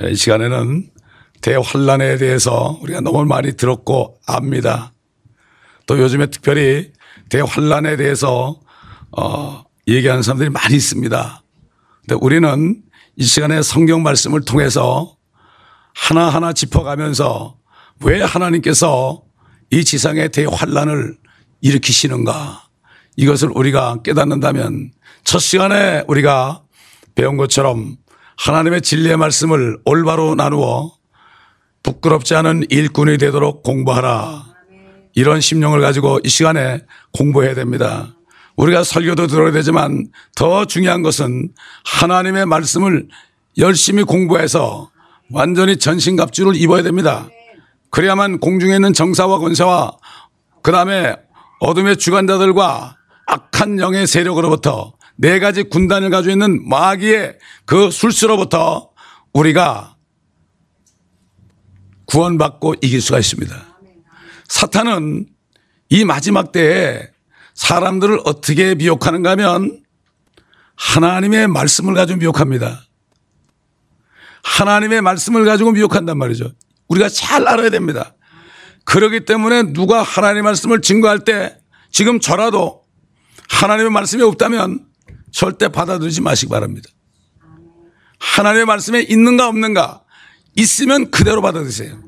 이 시간에는 대환란에 대해서 우리가 너무 많이 들었고 압니다. 또 요즘에 특별히 대환란에 대해서 어, 얘기하는 사람들이 많이 있습니다. 근데 우리는 이 시간에 성경 말씀을 통해서 하나하나 짚어가면서 왜 하나님께서 이 지상의 대환란을 일으키시는가 이것을 우리가 깨닫는다면 첫 시간에 우리가 배운 것처럼 하나님의 진리의 말씀을 올바로 나누어 부끄럽지 않은 일꾼이 되도록 공부하라. 이런 심령을 가지고 이 시간에 공부해야 됩니다. 우리가 설교도 들어야 되지만 더 중요한 것은 하나님의 말씀을 열심히 공부해서 완전히 전신갑주를 입어야 됩니다. 그래야만 공중에 있는 정사와 권세와 그 다음에 어둠의 주관자들과 악한 영의 세력으로부터 네 가지 군단을 가지고 있는 마귀의 그 술수로부터 우리가 구원받고 이길 수가 있습니다. 사탄은 이 마지막 때에 사람들을 어떻게 미혹하는가 하면 하나님의 말씀을 가지고 미혹합니다. 하나님의 말씀을 가지고 미혹한단 말이죠. 우리가 잘 알아야 됩니다. 그러기 때문에 누가 하나님의 말씀을 증거할 때 지금 저라도 하나님의 말씀이 없다면 절대 받아들이지 마시기 바랍니다. 하나님의 말씀에 있는가 없는가 있으면 그대로 받아들이세요.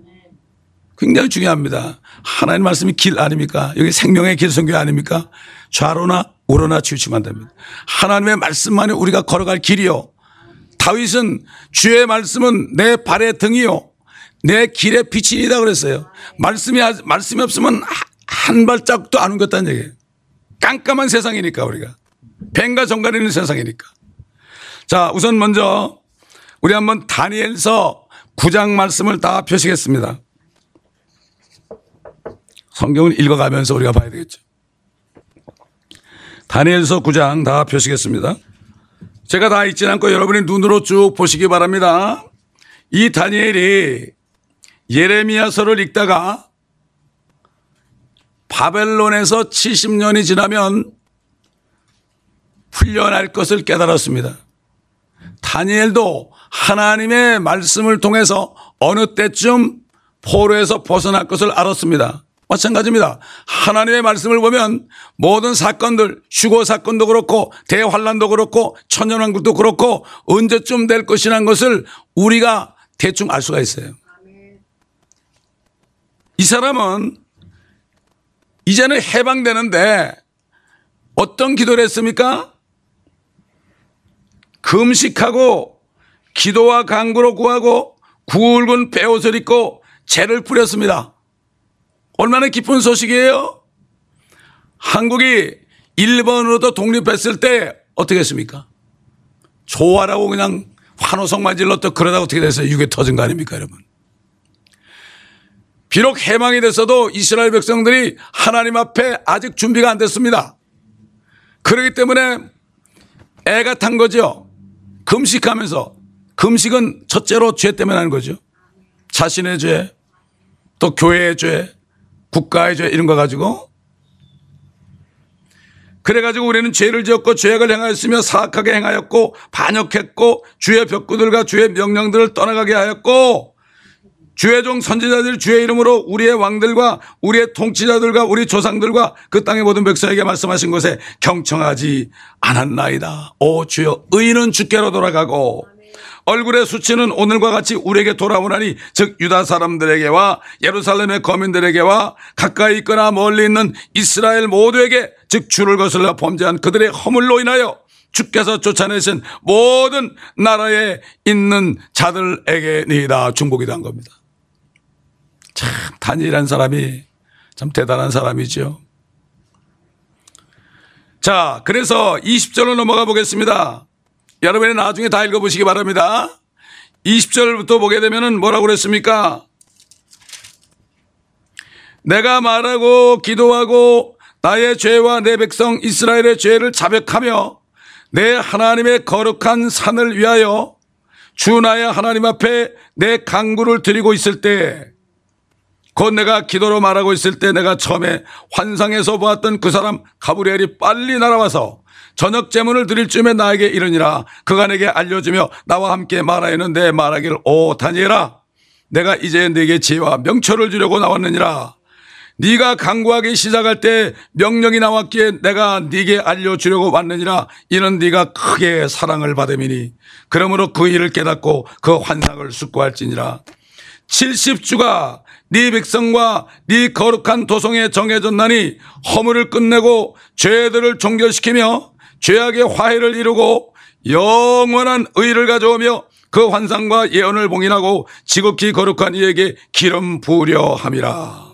굉장히 중요합니다. 하나님 말씀이 길 아닙니까? 여기 생명의 길 성교 아닙니까? 좌로나 우로나 치우치면 안 됩니다. 하나님의 말씀만이 우리가 걸어갈 길이요. 다윗은 주의 말씀은 내 발의 등이요. 내 길의 빛이다 그랬어요. 말씀이, 말씀이 없으면 한 발짝도 안 옮겼다는 얘기예요. 깜깜한 세상이니까 우리가. 뱀과 정갈이 있는 세상이니까. 자, 우선 먼저 우리 한번 다니엘서 9장 말씀을 다 펴시겠습니다. 성경을 읽어가면서 우리가 봐야 되겠죠. 다니엘서 9장 다 펴시겠습니다. 제가 다 읽지 않고 여러분이 눈으로 쭉 보시기 바랍니다. 이 다니엘이 예레미야서를 읽다가 바벨론에서 70년이 지나면 풀려날 것을 깨달았습니다. 다니엘도 하나님의 말씀을 통해서 어느 때쯤 포로에서 벗어날 것을 알았습니다. 마찬가지입니다. 하나님의 말씀을 보면 모든 사건들, 휴고 사건도 그렇고 대환란도 그렇고 천연왕국도 그렇고 언제쯤 될 것이라는 것을 우리가 대충 알 수가 있어요. 이 사람은 이제는 해방되는데 어떤 기도를 했습니까? 금식하고 기도와 강구로 구하고 굵은 배옷을 입고 죄를 뿌렸습니다. 얼마나 기쁜 소식이에요? 한국이 일본으로도 독립했을 때 어떻게 했습니까? 좋아라고 그냥 환호성만 질렀다 그러다 어떻게 됐어요? 육에 터진 거 아닙니까, 여러분? 비록 해방이 됐어도 이스라엘 백성들이 하나님 앞에 아직 준비가 안 됐습니다. 그렇기 때문에 애가 탄 거죠. 금식하면서 금식은 첫째로 죄 때문에 하는 거죠. 자신의 죄, 또 교회의 죄, 국가의 죄 이런 거 가지고 그래가지고 우리는 죄를 지었고 죄악을 행하였으며 사악하게 행하였고 반역했고 주의 벽구들과 주의 명령들을 떠나가게 하였고 주의 종 선지자들 주의 이름으로 우리의 왕들과 우리의 통치자들과 우리 조상들과 그 땅의 모든 백성에게 말씀하신 것에 경청하지 않았나이다. 오 주여 의인은 주께로 돌아가고 얼굴의 수치는 오늘과 같이 우리에게 돌아오나니 즉 유다 사람들에게와 예루살렘의 거민들에게와 가까이 있거나 멀리 있는 이스라엘 모두에게 즉 주를 거슬러 범죄한 그들의 허물로 인하여 주께서 쫓아내신 모든 나라에 있는 자들에게 니다 중복이 된 겁니다. 참 단일한 사람이 참 대단한 사람이죠. 자, 그래서 20절로 넘어가 보겠습니다. 여러분이 나중에 다 읽어보시기 바랍니다. 20절부터 보게 되면 뭐라고 그랬습니까? 내가 말하고 기도하고 나의 죄와 내 백성 이스라엘의 죄를 자백하며 내 하나님의 거룩한 산을 위하여 주 나의 하나님 앞에 내 강구를 드리고 있을 때 곧 내가 기도로 말하고 있을 때 내가 처음에 환상에서 보았던 그 사람 가브리엘이 빨리 날아와서 저녁 제문을 드릴 쯤에 나에게 이르니라. 그가 내게 알려주며 나와 함께 말하였는데 말하기를 오 다니엘아 내가 이제 네게 지혜와 명철을 주려고 나왔느니라. 네가 강구하기 시작할 때 명령이 나왔기에 내가 네게 알려주려고 왔느니라. 이는 네가 크게 사랑을 받음이니 그러므로 그 일을 깨닫고 그 환상을 숙고할지니라. 70주가 네 백성과 네 거룩한 도성에 정해졌나니 허물을 끝내고 죄들을 종결시키며 죄악의 화해를 이루고 영원한 의를 가져오며 그 환상과 예언을 봉인하고 지극히 거룩한 이에게 기름 부으려 함이라.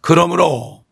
그러므로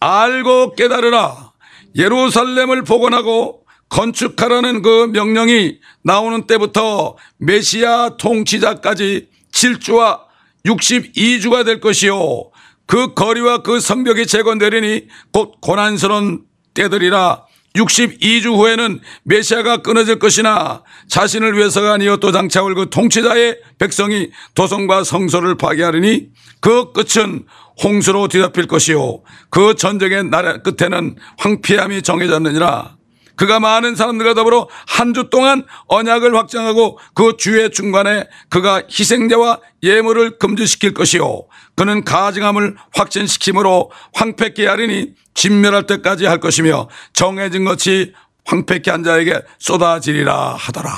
알고 깨달으라 예루살렘을 복원하고 건축하라는 그 명령이 나오는 때부터 메시아 통치자까지 7주와 62주가 될 것이요. 그 거리와 그 성벽이 재건되리니 곧 고난스러운 때들이라. 62주 후에는 메시아가 끊어질 것이나 자신을 위해서가 아니요 또 장차 올 그 통치자의 백성이 도성과 성소를 파괴하리니 그 끝은 홍수로 뒤덮일 것이요. 그 전쟁의 나라 끝에는 황폐함이 정해졌느니라 그가 많은 사람들과 더불어 한 주 동안 언약을 확정하고 그 주의 중간에 그가 희생자와 예물을 금지시킬 것이요 그는 가증함을 확진시킴으로 황폐케 하리니 진멸할 때까지 할 것이며 정해진 것이 황폐케 한 자에게 쏟아지리라 하더라.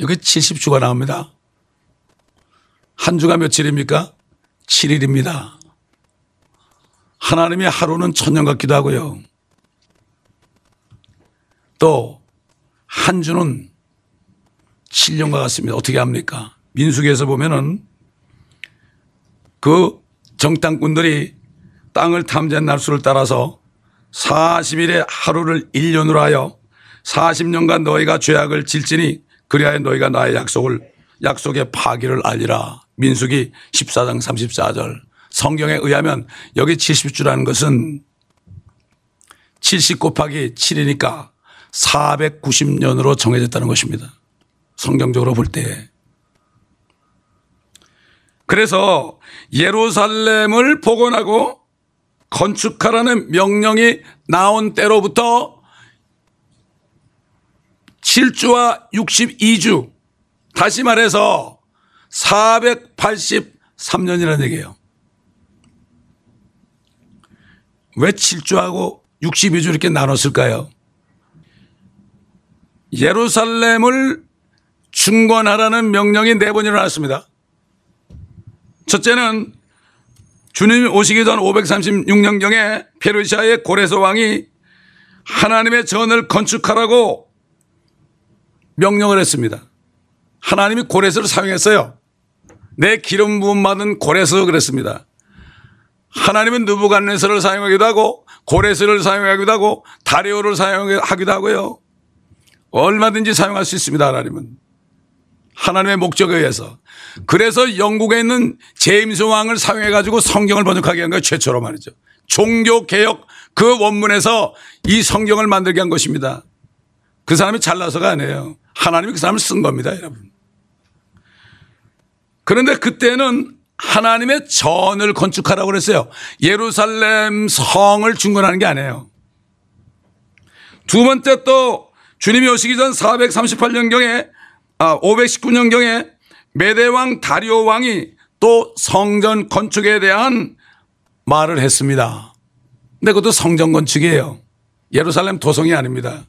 여기 70주가 나옵니다. 한 주가 며칠입니까? 7일입니다. 하나님의 하루는 천년 같기도 하고요. 또 한 주는 7년과 같습니다. 어떻게 합니까? 민수기에서 보면은 그 정탐꾼들이 땅을 탐지한 날수를 따라서 40일의 하루를 1년으로 하여 40년간 너희가 죄악을 질지니 그리하여 너희가 나의 약속을 약속의 파기를 알리라. 민수기 14장 34절. 성경에 의하면 여기 70주라는 것은 70 곱하기 7이니까 490년으로 정해졌다는 것입니다. 성경적으로 볼 때. 그래서 예루살렘을 복원하고 건축하라는 명령이 나온 때로부터 7주와 62주, 다시 말해서 483년이라는 얘기예요. 왜 7주하고 62주 이렇게 나눴을까요? 예루살렘을 중건하라는 명령이 네 번이나 나왔습니다. 첫째는 주님이 오시기 전 536년경에 페르시아의 고레스 왕이 하나님의 전을 건축하라고 명령을 했습니다. 하나님이 고레스를 사용했어요. 내 기름 부음 받은 고레스 그랬습니다. 하나님은 느부갓네스를 사용하기도 하고 고레스를 사용하기도 하고 다리오를 사용하기도 하고요. 얼마든지 사용할 수 있습니다. 하나님은. 하나님의 목적에 의해서. 그래서 영국에 있는 제임스 왕을 사용해 가지고 성경을 번역하게 한 거예요. 최초로 말이죠. 종교 개혁 그 원문에서 이 성경을 만들게 한 것입니다. 그 사람이 잘나서가 아니에요. 하나님이 그 사람을 쓴 겁니다, 여러분. 그런데 그때는 하나님의 전을 건축하라고 그랬어요. 예루살렘 성을 중건하는 게 아니에요. 두 번째 또 주님이 오시기 전 438년경에 아 519년경에 메대왕 다리오 왕이 또 성전 건축에 대한 말을 했습니다. 근데 그것도 성전 건축이에요. 예루살렘 도성이 아닙니다.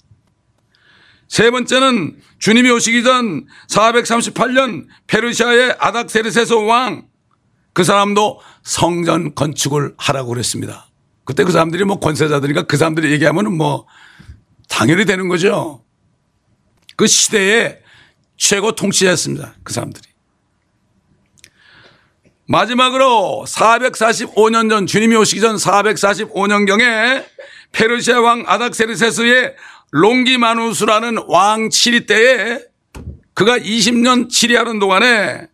세 번째는 주님이 오시기 전 438년 페르시아의 아닥세르세스 왕그 사람도 성전 건축을 하라고 그랬습니다. 그때 그 사람들이 뭐 권세자들이니까 그 사람들이 얘기하면 뭐 당연히 되는 거죠. 그 시대에 최고 통치자였습니다. 그 사람들이. 마지막으로 445년 전 주님이 오시기 전 445년경에 페르시아 왕 아닥세르세스의 롱기마누스라는 왕 치리 때에 그가 20년 치리하는 동안에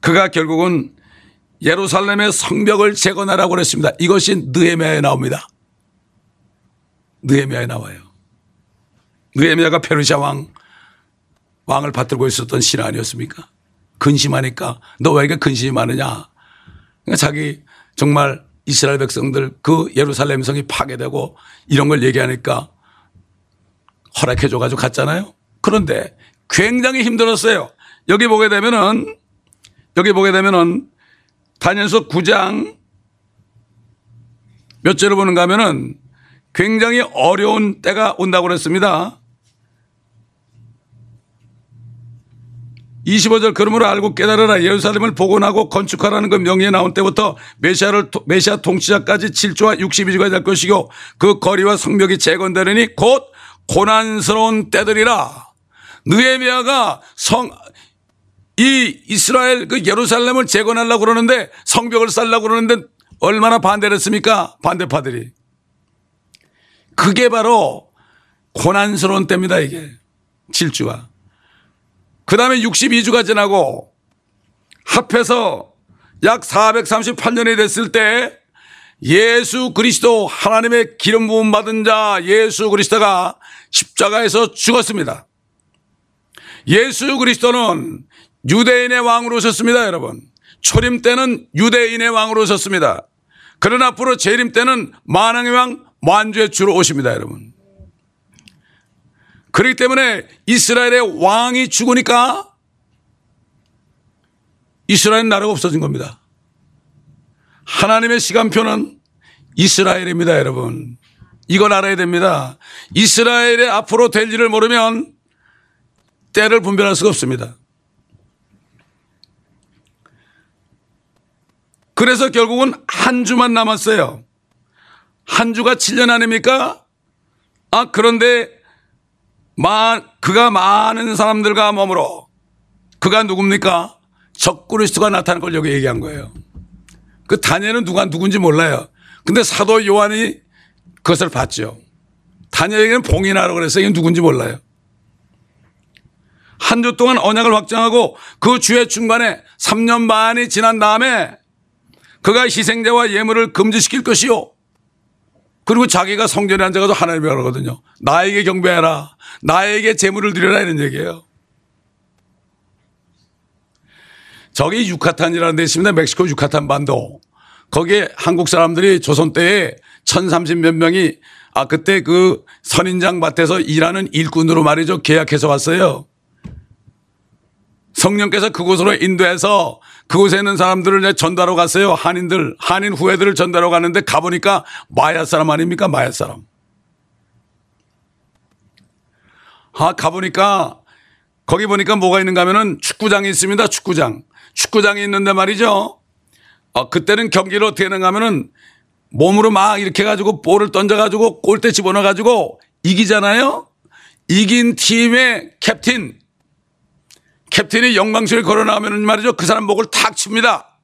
그가 결국은 예루살렘의 성벽을 재건하라고 그랬습니다. 이것이 느헤미야에 나옵니다. 느헤미야에 나와요. 느헤미야가 페르시아 왕 왕을 받들고 있었던 신 아니었습니까? 근심하니까 너 왜 이렇게 근심이 많으냐. 그러니까 자기 정말 이스라엘 백성들 그 예루살렘 성이 파괴되고 이런 걸 얘기하니까 허락해 줘 가지고 갔잖아요. 그런데 굉장히 힘들었어요. 여기 보게 되면은 여기 보게 되면은 다니엘서 9장 몇 절을 보는가 하면은 굉장히 어려운 때가 온다고 그랬습니다. 25절 그러므로 알고 깨달으라 예루살렘을 복원하고 건축하라는 그 명예에 나온 때부터 메시아를 메시아 통치자까지 7조와 62조가 될 것이고 그 거리와 성벽이 재건되느니 곧 고난스러운 때들이라 느헤미야가 성 이 이스라엘 그 예루살렘을 재건하려고 그러는데 성벽을 쌓으려고 그러는데 얼마나 반대를 했습니까? 반대파들이. 그게 바로 고난스러운 때입니다, 이게. 7주가. 그 다음에 62주가 지나고 합해서 약 438년이 됐을 때 예수 그리스도 하나님의 기름 부음 받은 자 예수 그리스도가 십자가에서 죽었습니다. 예수 그리스도는 유대인의 왕으로 오셨습니다, 여러분. 초림 때는 유대인의 왕으로 오셨습니다. 그러나 앞으로 재림 때는 만왕의 왕 만주의 주로 오십니다, 여러분. 그렇기 때문에 이스라엘의 왕이 죽으니까 이스라엘 나라가 없어진 겁니다. 하나님의 시간표는 이스라엘입니다, 여러분. 이걸 알아야 됩니다. 이스라엘의 앞으로 될 일을 모르면 때를 분별할 수가 없습니다. 그래서 결국은 한 주만 남았어요. 한 주가 7년 아닙니까? 아, 그런데 마, 그가 많은 사람들과 머물어. 그가 누굽니까? 적그리스도가 나타난 걸 여기 얘기한 거예요. 그 다니엘은 누가 누군지 몰라요. 근데 사도 요한이 그것을 봤죠. 다니엘에게는 봉인하라고 그래서 이게 누군지 몰라요. 한 주 동안 언약을 확정하고 그 주의 중간에 3년 반이 지난 다음에 그가 희생제와 예물을 금지시킬 것이요. 그리고 자기가 성전에 앉아가서 하나님을 하거든요. 나에게 경배하라. 나에게 재물을 드려라 이런 얘기예요. 저기 유카탄이라는 데 있습니다. 멕시코 유카탄 반도. 거기에 한국 사람들이 조선 때에 1030몇 명이 아, 그때 그 선인장 밭에서 일하는 일꾼으로 말이죠. 계약해서 왔어요. 성령께서 그곳으로 인도해서 그곳에 있는 사람들을 전달하러 갔어요. 한인들, 한인 후예들을 전달하러 갔는데 가보니까 마야 사람 아닙니까? 마야 사람. 아, 가보니까 거기 보니까 뭐가 있는가 하면은 축구장이 있습니다. 축구장. 축구장이 있는데 말이죠. 어, 그때는 경기를 어떻게 하는가 하면은 몸으로 막 이렇게 해가지고 볼을 던져가지고 골대 집어넣어가지고 이기잖아요. 이긴 팀의 캡틴. 캡틴이 영광스를 걸어 나오면 말이죠. 그 사람 목을 탁 칩니다.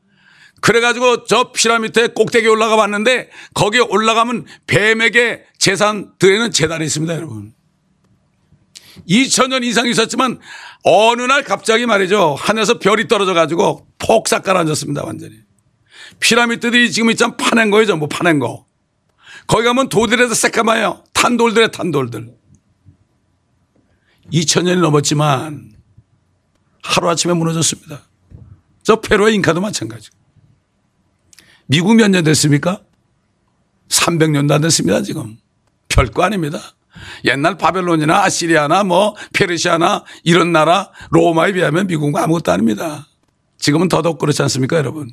그래가지고 저 피라미드에 꼭대기 올라가 봤는데 거기에 올라가면 뱀에게 재산 드리는 재단이 있습니다, 여러분. 2000년 이상 있었지만 어느 날 갑자기 말이죠. 하늘에서 별이 떨어져 가지고 폭삭 가라앉았습니다, 완전히. 피라미드들이 지금 있잖아 파낸 거예요, 전부 파낸 거. 거기 가면 돌들에서 새까마요. 탄돌들의 탄돌들. 2000년이 넘었지만 하루아침에 무너졌습니다. 저 페루의 잉카도 마찬가지. 미국 몇 년 됐습니까? 300년도 안 됐습니다, 지금. 별거 아닙니다. 옛날 바벨론이나 아시리아나 뭐 페르시아나 이런 나라 로마에 비하면 미국은 아무것도 아닙니다. 지금은 더더욱 그렇지 않습니까, 여러분?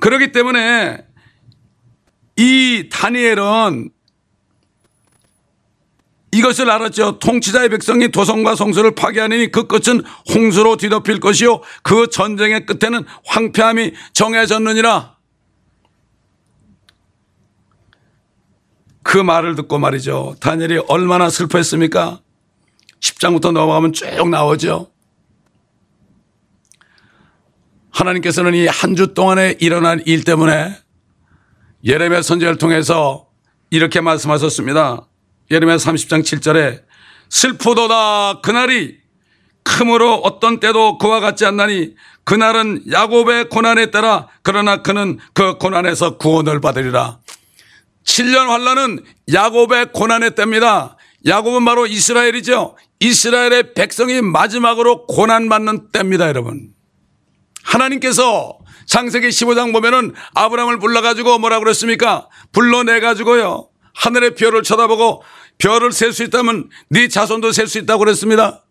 그렇기 때문에 이 다니엘은 이것을 알았죠. 통치자의 백성이 도성과 성소를 파괴하니 그 끝은 홍수로 뒤덮일 것이요. 그 전쟁의 끝에는 황폐함이 정해졌느니라. 그 말을 듣고 말이죠. 다니엘이 얼마나 슬퍼했습니까? 10장부터 넘어가면 쭉 나오죠. 하나님께서는 이 한 주 동안에 일어난 일 때문에 예레미야 선지자를 통해서 이렇게 말씀하셨습니다. 예레미야 30장 7절에 슬프도다 그날이 크므로 어떤 때도 그와 같지 않나니 그날은 야곱의 고난에 따라 그러나 그는 그 고난에서 구원을 받으리라. 7년 환란은 야곱의 고난의 때입니다. 야곱은 바로 이스라엘이죠. 이스라엘의 백성이 마지막으로 고난받는 때입니다, 여러분. 하나님께서 창세기 15장 보면은 아브라함을 불러가지고 뭐라 그랬습니까? 불러내가지고요. 하늘의 별을 쳐다보고 별을 셀 수 있다면 네 자손도 셀 수 있다고 그랬습니다.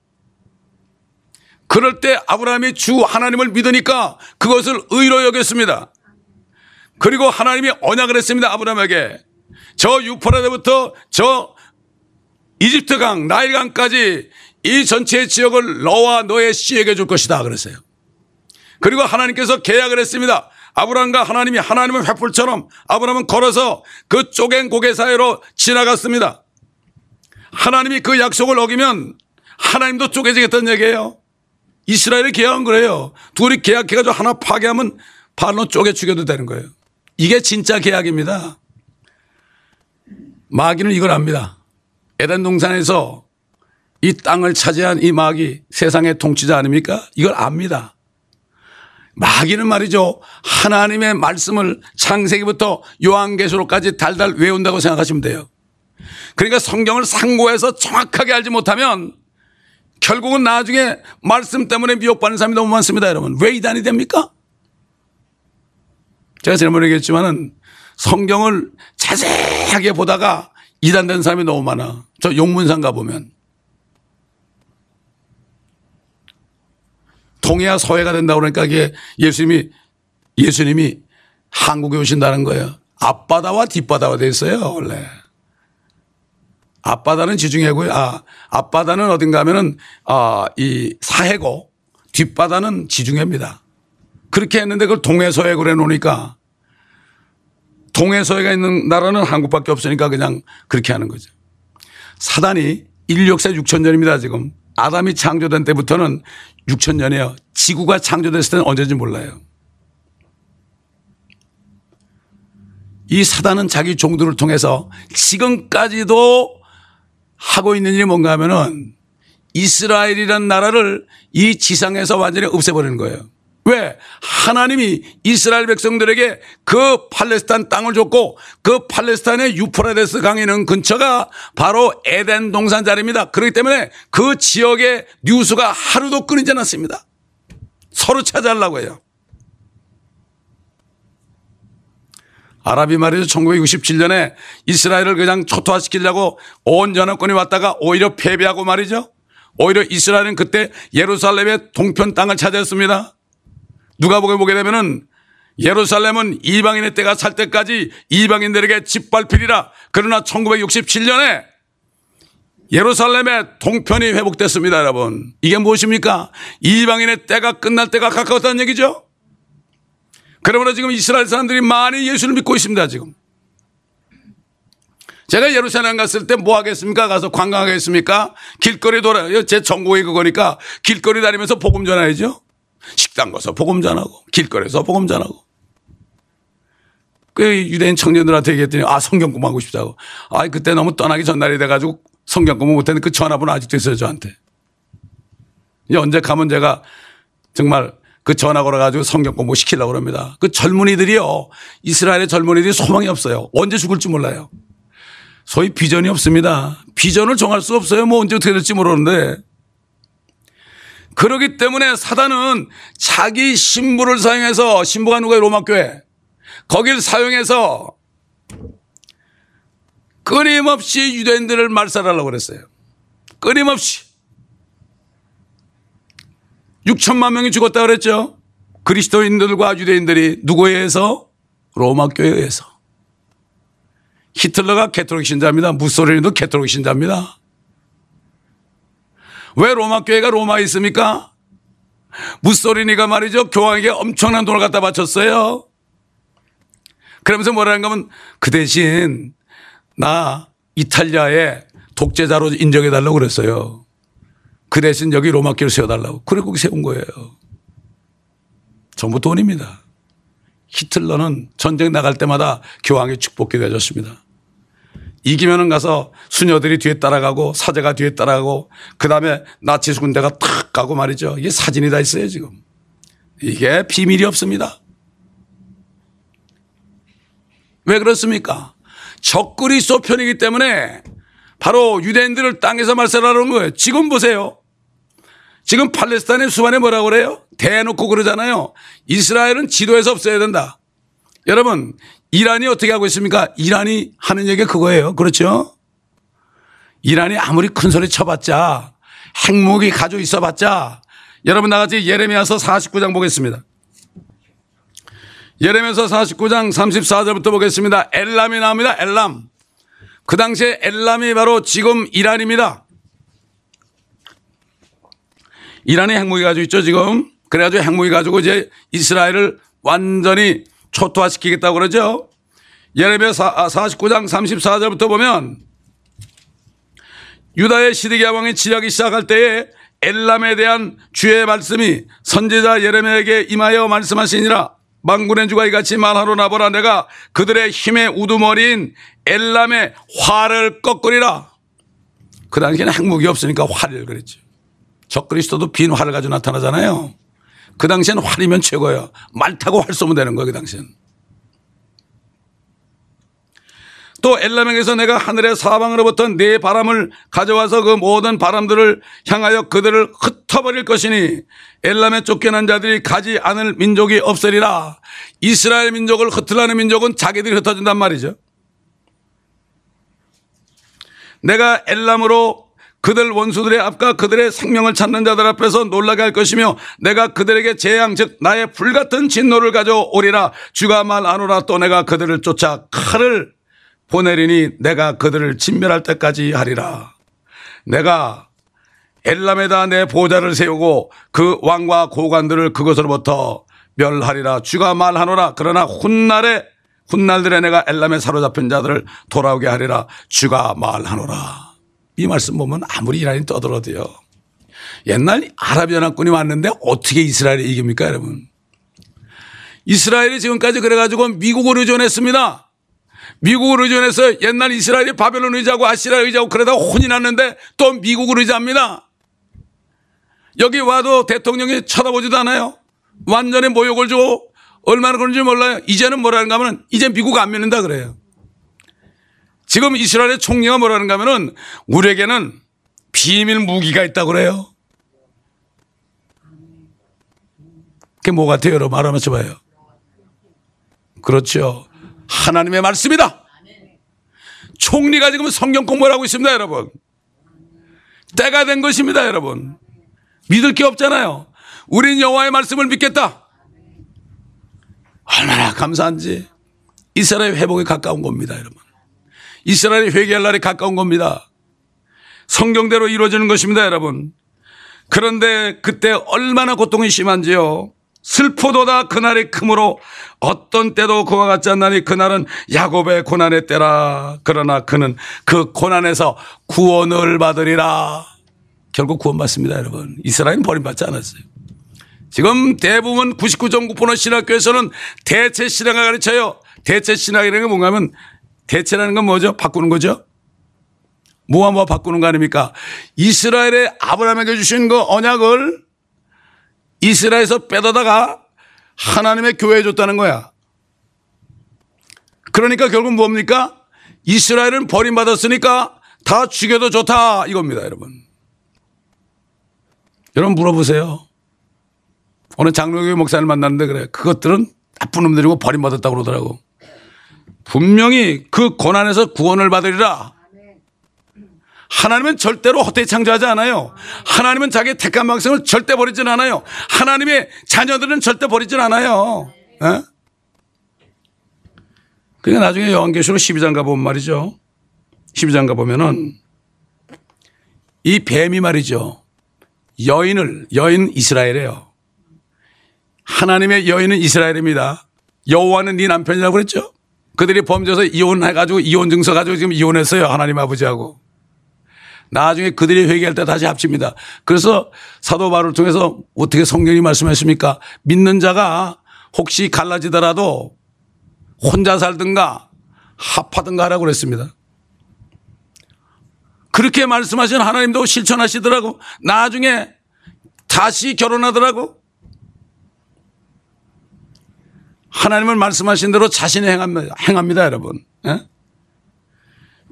그럴 때 아브라함이 주 하나님을 믿으니까 그것을 의로 여겼습니다. 그리고 하나님이 언약을 했습니다. 아브라함에게. 저 유프라데부터 저 이집트 강, 나일 강까지 이 전체 지역을 너와 너의 씨에게 줄 것이다. 그랬어요. 그리고 하나님께서 계약을 했습니다. 아브라함과 하나님이 하나님의 횃불처럼 아브라함은 걸어서 그 쪼갠 고개 사이로 지나갔습니다. 하나님이 그 약속을 어기면 하나님도 쪼개지겠다는 얘기예요. 이스라엘의 계약은 그래요. 둘이 계약해가지고 하나 파괴하면 발로 쪼개 죽여도 되는 거예요. 이게 진짜 계약입니다. 마귀는 이걸 압니다. 에덴 동산에서 이 땅을 차지한 이 마귀 세상의 통치자 아닙니까? 이걸 압니다. 마귀는 말이죠. 하나님의 말씀을 창세기부터 요한계시록까지 달달 외운다고 생각하시면 돼요. 그러니까 성경을 상고해서 정확하게 알지 못하면 결국은 나중에 말씀 때문에 미혹받는 사람이 너무 많습니다, 여러분. 왜 이단이 됩니까? 제가 지난번에 얘기했지만은 성경을 자세하게 보다가 이단된 사람이 너무 많아. 저 용문상 가보면. 동해와 서해가 된다고 그러니까 이게 예수님이, 예수님이 한국에 오신다는 거예요. 앞바다와 뒷바다가 돼 있어요, 원래. 앞바다는 지중해고요. 아, 앞바다는 어딘가 하면은, 아, 이 사해고 뒷바다는 지중해입니다. 그렇게 했는데 그걸 동해서해 그래 놓으니까 동해서해가 있는 나라는 한국밖에 없으니까 그냥 그렇게 하는 거죠. 사단이 인류 역사 6천 년입니다, 지금. 아담이 창조된 때부터는 6천 년이에요. 지구가 창조됐을 때는 언제인지 몰라요. 이 사단은 자기 종들을 통해서 지금까지도 하고 있는 일이 뭔가 하면은 이스라엘이라는 나라를 이 지상에서 완전히 없애버리는 거예요. 왜? 하나님이 이스라엘 백성들에게 그 팔레스타인 땅을 줬고 그 팔레스타인의 유프라데스 강에 있는 근처가 바로 에덴 동산 자리입니다. 그렇기 때문에 그 지역의 뉴스가 하루도 끊이지 않았습니다. 서로 차지하려고 해요. 아랍이 말이죠. 1967년에 이스라엘을 그냥 초토화시키려고 온 연합군이 왔다가 오히려 패배하고 말이죠. 오히려 이스라엘은 그때 예루살렘의 동편 땅을 차지했습니다. 누가복음 보게 되면은 예루살렘은 이방인의 때가 살 때까지 이방인들에게 짓밟히리라. 그러나 1967년에 예루살렘의 동편이 회복됐습니다, 여러분. 이게 무엇입니까? 이방인의 때가 끝날 때가 가까웠다는 얘기죠? 그러므로 지금 이스라엘 사람들이 많이 예수를 믿고 있습니다, 지금. 제가 예루살렘 갔을 때 뭐 하겠습니까? 가서 관광하겠습니까? 길거리 돌아, 제 전공이 그거니까 길거리 다니면서 복음 전해야죠. 식당 가서 복음 전하고 길거리에서 복음 전하고. 그 유대인 청년들한테 얘기했더니 아 성경 공부하고 싶다고. 아 그때 너무 떠나기 전날이 돼가지고 성경 공부 못했는데 그 전화번호 아직도 있어요 저한테. 이제 언제 가면 제가 정말 그 전화 걸어가지고 성경 공부 시키려고 그럽니다. 그 젊은이들이요. 이스라엘의 젊은이들이 소망이 없어요. 언제 죽을지 몰라요. 소위 비전이 없습니다. 비전을 정할 수 없어요. 뭐 언제 어떻게 될지 모르는데. 그러기 때문에 사단은 자기 신부를 사용해서 신부가 누가요? 로마 교회. 거길 사용해서 끊임없이 유대인들을 말살하려고 그랬어요. 끊임없이. 6천만 명이 죽었다 그랬죠. 그리스도인들과 유대인들이 누구에 의해서? 로마 교회에 의해서. 히틀러가 가톨릭 신자입니다. 무솔리니도 가톨릭 신자입니다. 왜 로마 교회가 로마에 있습니까? 무솔리니가 말이죠. 교황에게 엄청난 돈을 갖다 바쳤어요. 그러면서 뭐라는 거면 그 대신 나 이탈리아의 독재자로 인정해달라고 그랬어요. 그 대신 여기 로마 교회를 세워달라고. 그래 거기 세운 거예요. 전부 돈입니다. 히틀러는 전쟁 나갈 때마다 교황의 축복기도 해줬습니다. 이기면은 가서 수녀들이 뒤에 따라가고 사제가 뒤에 따라가고 그 다음에 나치 군대가 탁 가고 말이죠. 이게 사진이 다 있어요 지금. 이게 비밀이 없습니다. 왜 그렇습니까? 적그리스도 편이기 때문에 바로 유대인들을 땅에서 말살하는 거예요. 지금 보세요. 지금 팔레스타인의 수반에 뭐라고 그래요? 대놓고 그러잖아요. 이스라엘은 지도에서 없어야 된다. 여러분, 이란이 어떻게 하고 있습니까? 이란이 하는 얘기가 그거예요. 그렇죠? 이란이 아무리 큰 소리 쳐봤자 핵무기 가지고 있어봤자 여러분 나같이 예레미야서 49장 보겠습니다. 예레미야서 49장 34절부터 보겠습니다. 엘람이 나옵니다. 엘람. 그 당시에 엘람이 바로 지금 이란입니다. 이란이 핵무기 가지고 있죠, 지금. 그래가지고 핵무기 가지고 이제 이스라엘을 완전히 초토화시키겠다고 그러죠. 예레미야 49장 34절부터 보면 유다의 시드기야 왕이 지하기 시작할 때에 엘람에 대한 주의 말씀이 선지자 예레미야에게 임하여 말씀하시니라. 망군의 주가 이같이 말하노나 보라. 내가 그들의 힘의 우두머리인 엘람의 활을 꺾으리라. 그 당시에는 핵무기 없으니까 활을 그랬죠 적그리스도도 빈 활을 가지고 나타나잖아요 그 당시에는 활이면 최고예요 말 타고 활 쏘면 되는 거예요 그 당시에는 또 엘라명에서 내가 하늘의 사방으로부터 네 바람을 가져와서 그 모든 바람들을 향하여 그들을 흩어버릴 것이니 엘람에 쫓겨난 자들이 가지 않을 민족이 없으리라. 이스라엘 민족을 흩으려는 민족은 자기들이 흩어진단 말이죠. 내가 엘람으로 그들 원수들의 앞과 그들의 생명을 찾는 자들 앞에서 놀라게 할 것이며 내가 그들에게 재앙 즉 나의 불같은 진노를 가져오리라 주가 말하노라 또 내가 그들을 쫓아 칼을 보내리니 내가 그들을 진멸할 때까지 하리라. 내가 엘람에다 내 보좌를 세우고 그 왕과 고관들을 그것으로부터 멸하리라. 주가 말하노라. 그러나 훗날에 훗날들에 내가 엘람에 사로잡힌 자들을 돌아오게 하리라. 주가 말하노라. 이 말씀 보면 아무리 이란이 떠들어도요. 옛날 아랍 연합군이 왔는데 어떻게 이스라엘이 이깁니까, 여러분? 이스라엘이 지금까지 그래가지고 미국을 의존했습니다. 미국을 의존해서 옛날 이스라엘이 바벨론 의자고 아시라 의자고 그러다가 혼이 났는데 또 미국을 의지합니다. 여기 와도 대통령이 쳐다보지도 않아요. 완전히 모욕을 주고 얼마나 그런지 몰라요. 이제는 뭐라는가 하면 이제 미국 안 믿는다 그래요. 지금 이스라엘의 총리가 뭐라는가 하면은 우리에게는 비밀 무기가 있다고 그래요. 그게 뭐 같아요? 여러분 알아맞혀 봐요. 그렇죠. 하나님의 말씀이다. 총리가 지금 성경 공부를 하고 있습니다, 여러분. 때가 된 것입니다, 여러분. 믿을 게 없잖아요. 우린 여호와의 말씀을 믿겠다. 얼마나 감사한지. 이스라엘 회복에 가까운 겁니다, 여러분. 이스라엘이 회개할 날이 가까운 겁니다. 성경대로 이루어지는 것입니다, 여러분. 그런데 그때 얼마나 고통이 심한지요. 슬프도다 그날이 크므로 어떤 때도 그와 같지 않나니 그날은 야곱의 고난의 때라 그러나 그는 그 고난에서 구원을 받으리라 결국 구원받습니다 여러분 이스라엘은 버림받지 않았어요 지금 대부분 99.9% 신학교에서는 대체 신학을 가르쳐요 대체 신학이라는 게 뭔가 하면 대체라는 건 뭐죠 바꾸는 거죠 뭐와 뭐 바꾸는 거 아닙니까 이스라엘의 아브라함에게 주신 그 언약을 이스라엘에서 빼다다가 하나님의 교회에 줬다는 거야. 그러니까 결국 뭡니까? 이스라엘은 버림받았으니까 다 죽여도 좋다 이겁니다, 여러분. 여러분 물어보세요. 오늘 장로교회 목사를 만났는데 그래. 그것들은 나쁜 놈들이고 버림받았다고 그러더라고. 분명히 그 고난에서 구원을 받으리라. 하나님은 절대로 헛되이 창조하지 않아요. 하나님은 자기 택한 방송을 절대 버리진 않아요. 하나님의 자녀들은 절대 버리진 않아요. 에? 그러니까 나중에 요한계시록 12장 가보면 말이죠. 12장 가보면은 이 뱀이 말이죠. 여인을, 여인 이스라엘이에요. 하나님의 여인은 이스라엘입니다. 여호와는 네 남편이라고 그랬죠. 그들이 범죄해서 이혼해가지고 이혼 증서 가지고 지금 이혼했어요. 하나님 아버지하고. 나중에 그들이 회개할 때 다시 합칩니다. 그래서 사도 바울을 통해서 어떻게 성경이 말씀하십니까? 믿는 자가 혹시 갈라지더라도 혼자 살든가 합하든가 하라고 그랬습니다. 그렇게 말씀하신 하나님도 실천하시더라고. 나중에 다시 결혼하더라고. 하나님을 말씀하신 대로 자신이 행합니다, 행합니다 여러분. 예?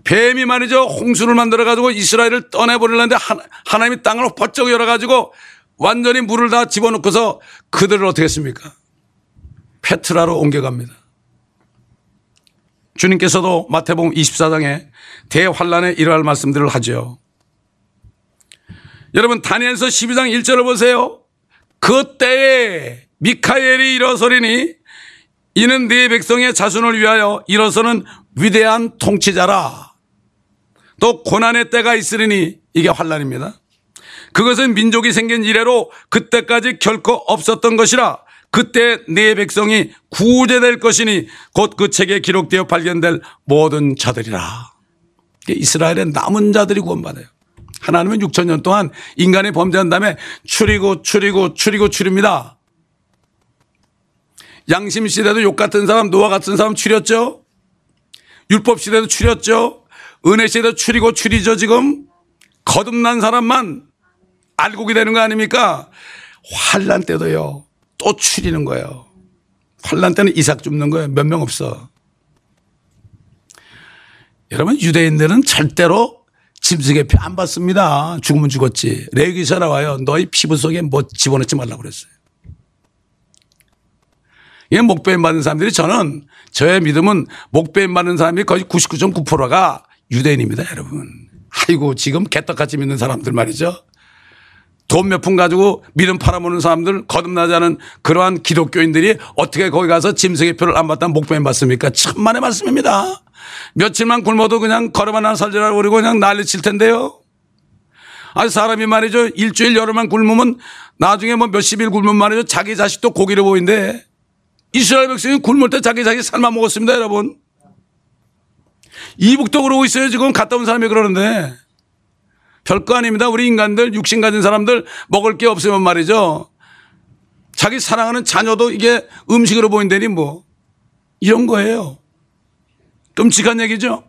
뱀이 말이죠. 홍수를 만들어 가지고 이스라엘을 떠내 버리려는데 하나님이 땅을 번쩍 열어 가지고 완전히 물을 다 집어넣고서 그들을 어떻게 했습니까? 페트라로 옮겨갑니다. 주님께서도 마태복음 24장에 대환란에 이러할 말씀들을 하죠. 여러분 다니엘서 12장 1절을 보세요. 그 때에 미카엘이 일어서리니 이는 네 백성의 자손을 위하여 일어서는 위대한 통치자라. 또 고난의 때가 있으리니 이게 환란입니다. 그것은 민족이 생긴 이래로 그때까지 결코 없었던 것이라 그때 네 백성이 구제될 것이니 곧 그 책에 기록되어 발견될 모든 자들이라. 이스라엘의 남은 자들이 구원받아요. 하나님은 6천 년 동안 인간이 범죄한 다음에 추리고 추리고 추리고 추립니다. 양심 시대도 욕 같은 사람, 노아 같은 사람 추렸죠. 율법 시대도 추렸죠. 은혜 시대도 추리고 추리죠 지금. 거듭난 사람만 알곡이 되는 거 아닙니까? 환란 때도요. 또 추리는 거예요. 환란 때는 이삭 줍는 거예요. 몇 명 없어. 여러분 유대인들은 절대로 짐승의 피 안 받습니다. 죽으면 죽었지. 레기서 나와요. 너희 피부 속에 뭐 집어넣지 말라고 그랬어요. 이 목배임 받는 사람들이 저는 저의 믿음은 목배임 받는 사람이 거의 99.9%가 유대인입니다, 여러분. 아이고, 지금 개떡같이 믿는 사람들 말이죠. 돈 몇 푼 가지고 믿음 팔아먹는 사람들 거듭나지 않은 그러한 기독교인들이 어떻게 거기 가서 짐승의 표를 안 받다 목배임 받습니까? 천만의 말씀입니다. 며칠만 굶어도 그냥 걸어만 살지라고 그러고 그냥 난리 칠 텐데요. 아니 사람이 말이죠. 일주일 열흘만 굶으면 나중에 뭐 몇십 일 굶으면 말이죠. 자기 자식도 고기를 보인대. 이스라엘 백성이 굶을 때 자기 자기 삶아 먹었습니다, 여러분. 이북도 그러고 있어요. 지금 갔다 온 사람이 그러는데. 별거 아닙니다. 우리 인간들, 육신 가진 사람들 먹을 게 없으면 말이죠. 자기 사랑하는 자녀도 이게 음식으로 보인다니 뭐. 이런 거예요. 끔찍한 얘기죠.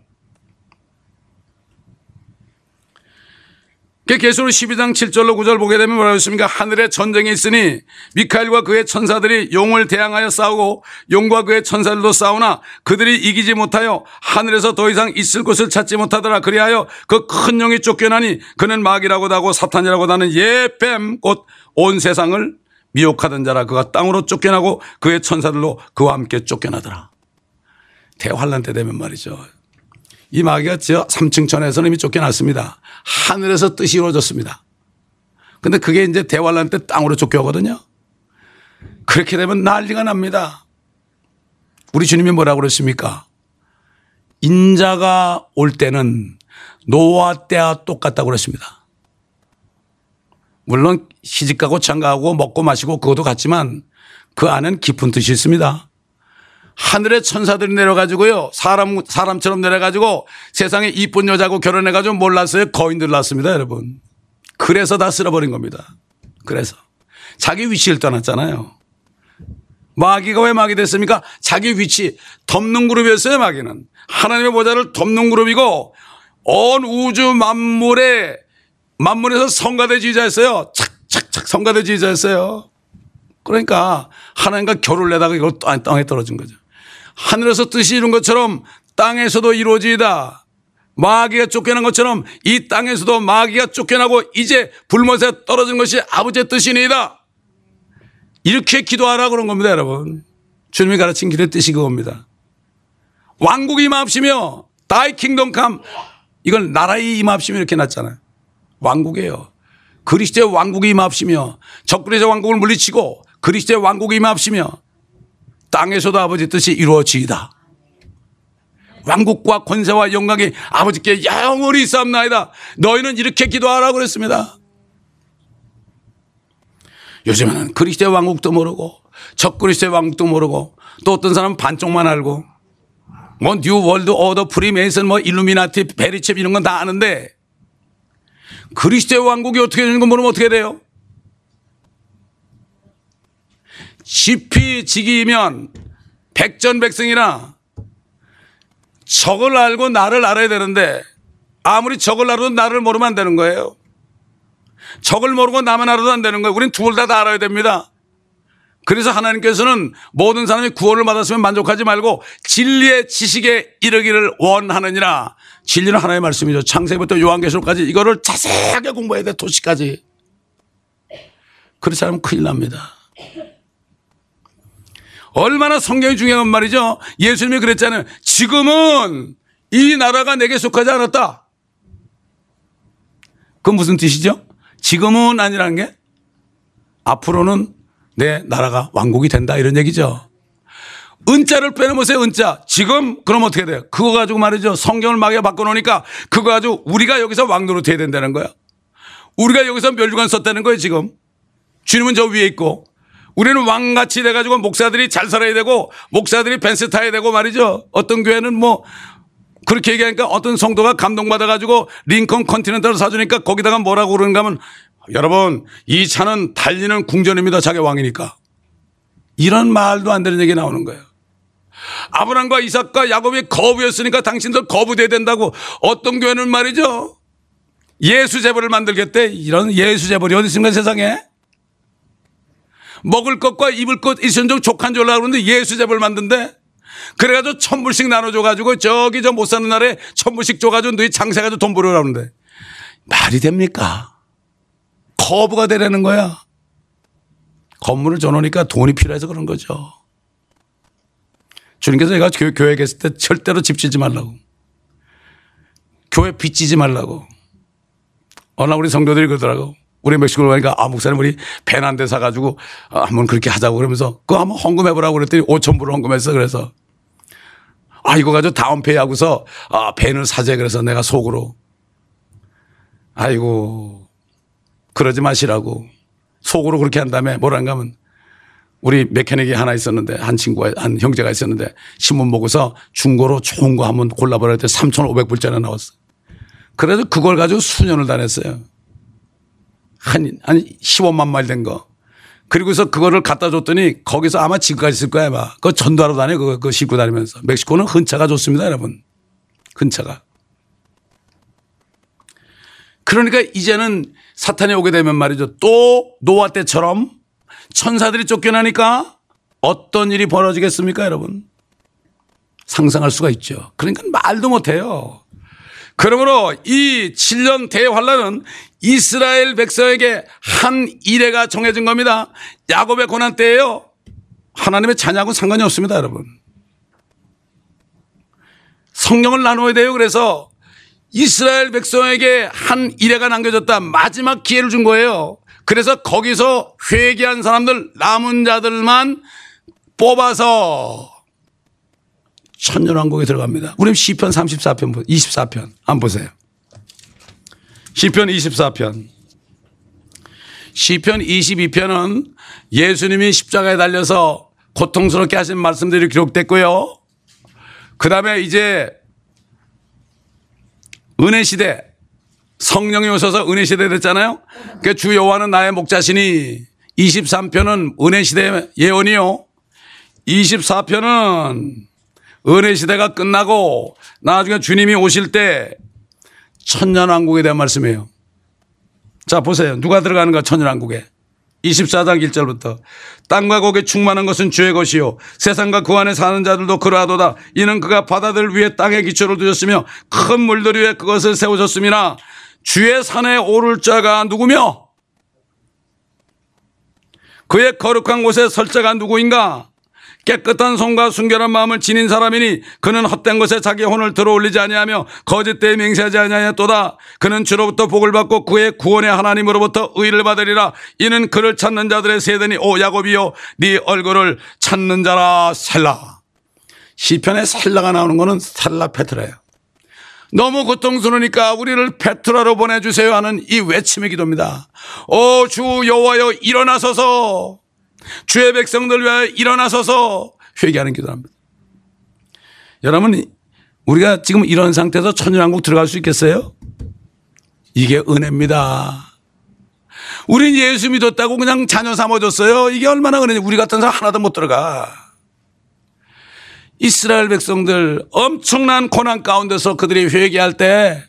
계시록 12장 7절로 9절 보게 되면 뭐라고 했습니까? 하늘에 전쟁이 있으니 미카엘과 그의 천사들이 용을 대항하여 싸우고 용과 그의 천사들도 싸우나 그들이 이기지 못하여 하늘에서 더 이상 있을 곳을 찾지 못하더라. 그리하여 그 큰 용이 쫓겨나니 그는 마귀라고도 하고 사탄이라고도 하는 예뱀 곧 온 세상을 미혹하던 자라 그가 땅으로 쫓겨나고 그의 천사들로 그와 함께 쫓겨나더라. 대환란 때 되면 말이죠. 이 마귀가 저 3층 천에서는 이미 쫓겨났습니다. 하늘에서 뜻이 이루어졌습니다. 근데 그게 이제 대환란 때 땅으로 쫓겨오거든요. 그렇게 되면 난리가 납니다. 우리 주님이 뭐라고 그랬습니까? 인자가 올 때는 노아 때와 똑같다고 그랬습니다. 물론 시집가고 장가하고 먹고 마시고 그것도 같지만 그 안엔 깊은 뜻이 있습니다. 하늘의 천사들이 내려가지고요. 사람, 사람처럼 내려가지고 세상에 이쁜 여자고 결혼해가지고 몰랐어요. 거인들 낳습니다, 여러분. 그래서 다 쓸어버린 겁니다. 그래서. 자기 위치를 떠났잖아요. 마귀가 왜 마귀 됐습니까? 자기 위치, 덮는 그룹이었어요, 마귀는. 하나님의 보좌를 덮는 그룹이고, 온 우주 만물에, 만물에서 성가대지자였어요. 착착착 성가대지자였어요. 그러니까 하나님과 결혼을 내다가 이걸 땅에 떨어진 거죠. 하늘에서 뜻이 이룬 것처럼 땅에서도 이루어지이다. 마귀가 쫓겨난 것처럼 이 땅에서도 마귀가 쫓겨나고 이제 불못에 떨어진 것이 아버지의 뜻이니이다. 이렇게 기도하라 그런 겁니다, 여러분. 주님이 가르친 길의 뜻이 그겁니다. 왕국이 임합시며 다이 킹덤 감 이걸 나라의 임합시며 이렇게 놨잖아요. 왕국이에요. 그리스도의 왕국이 임합시며 적그리스도의 왕국을 물리치고 그리스도의 왕국이 임합시며 땅에서도 아버지 뜻이 이루어지이다. 왕국과 권세와 영광이 아버지께 영원히 있사옵나이다. 너희는 이렇게 기도하라고 그랬습니다. 요즘에는 그리스도의 왕국도 모르고 적그리스도의 왕국도 모르고 또 어떤 사람은 반쪽만 알고 뭐 New World Order 프리메이슨 뭐 일루미나티 VeriChip 이런 건 다 아는데 그리스도의 왕국이 어떻게 되는 거 모르면 어떻게 돼요? 지피지기이면 백전백승이나 적을 알고 나를 알아야 되는데 아무리 적을 알아도 나를 모르면 안 되는 거예요. 적을 모르고 나만 알아도 안 되는 거예요. 우린 둘다다 알아야 됩니다. 그래서 하나님께서는 모든 사람이 구원을 받았으면 만족하지 말고 진리의 지식에 이르기를 원하느니라. 진리는 하나의 말씀이죠. 창세부터 요한계시록까지 이거를 자세하게 공부해야 돼. 도시까지. 그렇지 않으면 큰일 납니다. 얼마나 성경이 중요한 말이죠. 예수님이 그랬잖아요. 지금은 이 나라가 내게 속하지 않았다. 그건 무슨 뜻이죠? 지금은 아니라는 게 앞으로는 내 나라가 왕국이 된다 이런 얘기죠. 은자를 빼놓으세요, 은자. 지금, 그럼 어떻게 돼요? 그거 가지고 말이죠. 성경을 막에 바꿔놓으니까 그거 가지고 우리가 여기서 왕노릇 해야 된다는 거야. 우리가 여기서 멸류관 썼다는 거예요, 지금. 주님은 저 위에 있고. 우리는 왕같이 돼가지고 목사들이 잘 살아야 되고 목사들이 벤스 타야 되고 말이죠. 어떤 교회는 뭐 그렇게 얘기하니까 어떤 성도가 감동받아가지고 링컨 컨티넨탈을 사주니까 거기다가 뭐라고 그러는가 하면 여러분 이 차는 달리는 궁전입니다. 자기 왕이니까. 이런 말도 안 되는 얘기 나오는 거예요. 아브람과 이삭과 야곱이 거부였으니까 당신들 거부돼야 된다고 어떤 교회는 말이죠. 예수 제벌을 만들겠대. 이런 예수 제벌이 어디 있습니까 세상에? 먹을 것과 입을 것 있은 종 족한 줄 알고 그러는데 예수 제벌 만든대. 그래가지고 천불씩 나눠줘가지고 저기 저 못 사는 날에 천불씩 줘가지고 너희 장사가지고 돈 벌으라는데 말이 됩니까? 거부가 되라는 거야. 건물을 줘놓으니까 돈이 필요해서 그런 거죠. 주님께서 내가 교, 교회에 계실 때 절대로 집 지지 말라고. 교회 빚 지지 말라고. 날 우리 성도들이 그러더라고. 우리 멕시코로 가니까 아, 목사님 우리 배한대 사가지고 아, 한번 그렇게 하자고 그러면서 그거 한번 헌금해보라고 그랬더니 5천 불을 헌금했어. 그래서 아, 이거 가지고 다운페이 하고서 아, 배는 사재 그래서 내가 속으로 아이고 그러지 마시라고 속으로 그렇게 한 다음에 뭐란가 하면 우리 메케닉이 하나 있었는데 한 친구가 한 형제가 있었는데 신문 보고서 중고로 좋은 거 한번 골라보라 했더니 3,500불짜리 나왔어. 그래서 그걸 가지고 수년을 다녔어요. 한, 한 15만 마일 된 거. 그리고서 그거를 갖다 줬더니 거기서 아마 지금까지 있을 거야, 아마. 그거 전도하러 다녀, 그거, 그거 싣고 다니면서. 멕시코는 흔차가 좋습니다, 여러분. 흔차가. 그러니까 이제는 사탄이 오게 되면 말이죠. 또 노아 때처럼 천사들이 쫓겨나니까 어떤 일이 벌어지겠습니까, 여러분? 상상할 수가 있죠. 그러니까 말도 못해요. 그러므로 이 7년 대환란은 이스라엘 백성에게 한 일회가 정해진 겁니다. 야곱의 고난 때예요. 하나님의 자녀하고 상관이 없습니다, 여러분. 성령을 나누어야 돼요. 그래서 이스라엘 백성에게 한 일회가 남겨졌다. 마지막 기회를 준 거예요. 그래서 거기서 회개한 사람들, 남은 자들만 뽑아서 천년왕국에 들어갑니다. 우리 시편 34편, 24편 한번 보세요. 시편 24편. 시편 22편은 예수님이 십자가에 달려서 고통스럽게 하신 말씀들이 기록됐고요. 그 다음에 이제 은혜 시대 성령이 오셔서 은혜 시대 됐잖아요. 그 주 여호와는 나의 목자시니 23편은 은혜 시대 예언이요. 24편은 은혜 시대가 끝나고 나중에 주님이 오실 때 천년왕국에 대한 말씀이에요. 자, 보세요. 누가 들어가는가 천년왕국에. 24장 1절부터 땅과 거기에 충만한 것은 주의 것이요 세상과 그 안에 사는 자들도 그러하도다 이는 그가 바다들 위에 땅에 기초를 두셨으며 큰 물들 위에 그것을 세우셨습니다 주의 산에 오를 자가 누구며 그의 거룩한 곳에 설 자가 누구인가 깨끗한 손과 순결한 마음을 지닌 사람이니 그는 헛된 것에 자기 혼을 들어올리지 아니하며 거짓되이 맹세하지 아니하였도다. 그는 주로부터 복을 받고 그의 구원의 하나님으로부터 의를 받으리라. 이는 그를 찾는 자들의 세대니 오 야곱이여 네 얼굴을 찾는 자라 셀라. 시편에 셀라가 나오는 것은 셀라 페트라예요. 너무 고통스러우니까 우리를 페트라로 보내주세요 하는 이 외침의 기도입니다. 오 주 여호와여 일어나서서 주의 백성들 위하여 일어나서서 회개하는 기도합니다. 여러분, 우리가 지금 이런 상태에서 천연왕국 들어갈 수 있겠어요? 이게 은혜입니다. 우린 예수 믿었다고 그냥 자녀 삼아줬어요. 이게 얼마나 은혜냐. 우리 같은 사람 하나도 못 들어가. 이스라엘 백성들 엄청난 고난 가운데서 그들이 회개할 때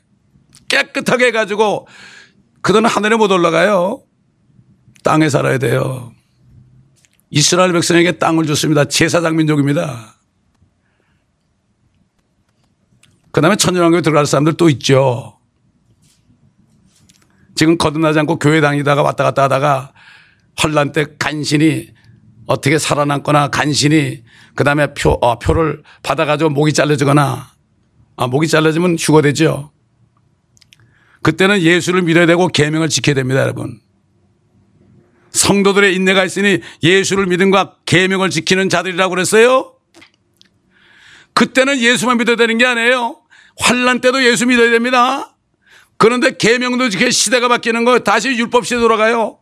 깨끗하게 해가지고 그들은 하늘에 못 올라가요. 땅에 살아야 돼요. 이스라엘 백성에게 땅을 줬습니다. 제사장 민족입니다. 그 다음에 천연왕교에 들어갈 사람들 또 있죠. 지금 거듭나지 않고 교회 다니다가 왔다 갔다 하다가 환란 때 간신히 어떻게 살아남거나 간신히 그 다음에 표, 어, 표를 받아가지고 목이 잘려지거나 아, 목이 잘려지면 휴거되죠. 그때는 예수를 믿어야 되고 계명을 지켜야 됩니다, 여러분. 성도들의 인내가 있으니 예수를 믿음과 계명을 지키는 자들이라고 그랬어요. 그때는 예수만 믿어야 되는 게 아니에요. 환란 때도 예수 믿어야 됩니다. 그런데 계명도 지켜 시대가 바뀌는 거 다시 율법 시대 돌아가요.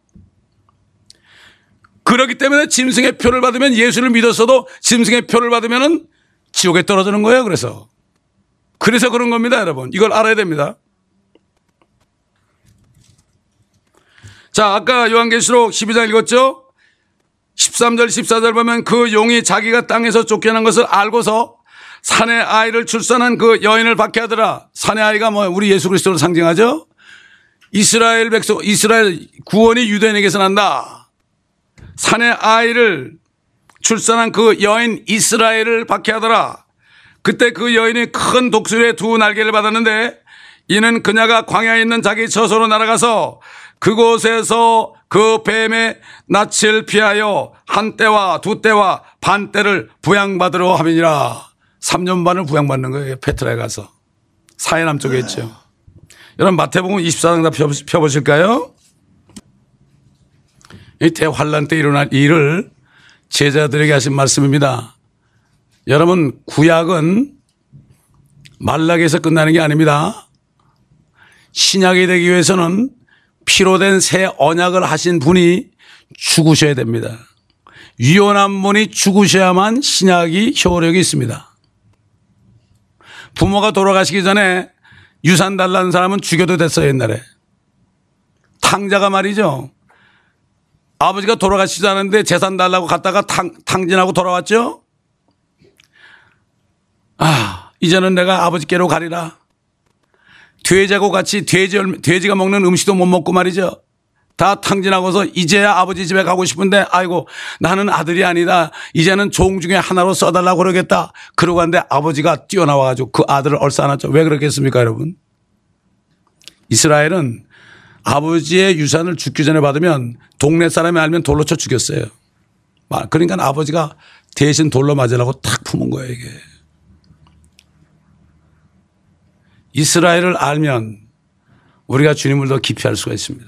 그렇기 때문에 짐승의 표를 받으면 예수를 믿었어도 짐승의 표를 받으면은 지옥에 떨어지는 거예요. 그래서 그래서 그런 겁니다, 여러분. 이걸 알아야 됩니다. 자, 아까 요한계시록 12장 읽었죠? 13절, 14절 보면 그 용이 자기가 땅에서 쫓겨난 것을 알고서 산의 아이를 출산한 그 여인을 박해하더라. 산의 아이가 뭐 우리 예수 그리스도를 상징하죠? 이스라엘 백성, 이스라엘 구원이 유대인에게서 난다. 산의 아이를 출산한 그 여인 이스라엘을 박해하더라. 그때 그 여인이 큰 독수리의 두 날개를 받았는데 이는 그녀가 광야에 있는 자기 처소로 날아가서 그곳에서 그 뱀의 낯을 피하여 한 때와 두 때와 반 때를 부양받으러 함이니라. 3년 반을 부양받는 거예요. 페트라에 가서. 사해남 쪽에 있죠. 여러분 마태복음 24장 다 펴보실까요? 이 대환란 때 일어날 일을 제자들에게 하신 말씀입니다. 여러분 구약은 말락에서 끝나는 게 아닙니다. 신약이 되기 위해서는 피로 된 새 언약을 하신 분이 죽으셔야 됩니다. 유연한 분이 죽으셔야만 신약이 효력이 있습니다. 부모가 돌아가시기 전에 유산 달라는 사람은 죽여도 됐어요, 옛날에. 탕자가 말이죠. 아버지가 돌아가시지 않았는데 재산 달라고 갔다가 탕, 탕진하고 돌아왔죠? 아, 이제는 내가 아버지께로 가리라. 돼지하고 같이 돼지, 돼지가 먹는 음식도 못 먹고 말이죠. 다 탕진하고서 이제야 아버지 집에 가고 싶은데 아이고 나는 아들이 아니다. 이제는 종 중에 하나로 써달라고 그러겠다. 그러고 갔는데 아버지가 뛰어나와가지고 그 아들을 얼싸 안았죠. 왜 그렇겠습니까 여러분? 이스라엘은 아버지의 유산을 죽기 전에 받으면 동네 사람이 알면 돌로 쳐 죽였어요. 그러니까 아버지가 대신 돌로 맞으라고 탁 품은 거예요 이게. 이스라엘을 알면 우리가 주님을 더 깊이 알 수가 있습니다.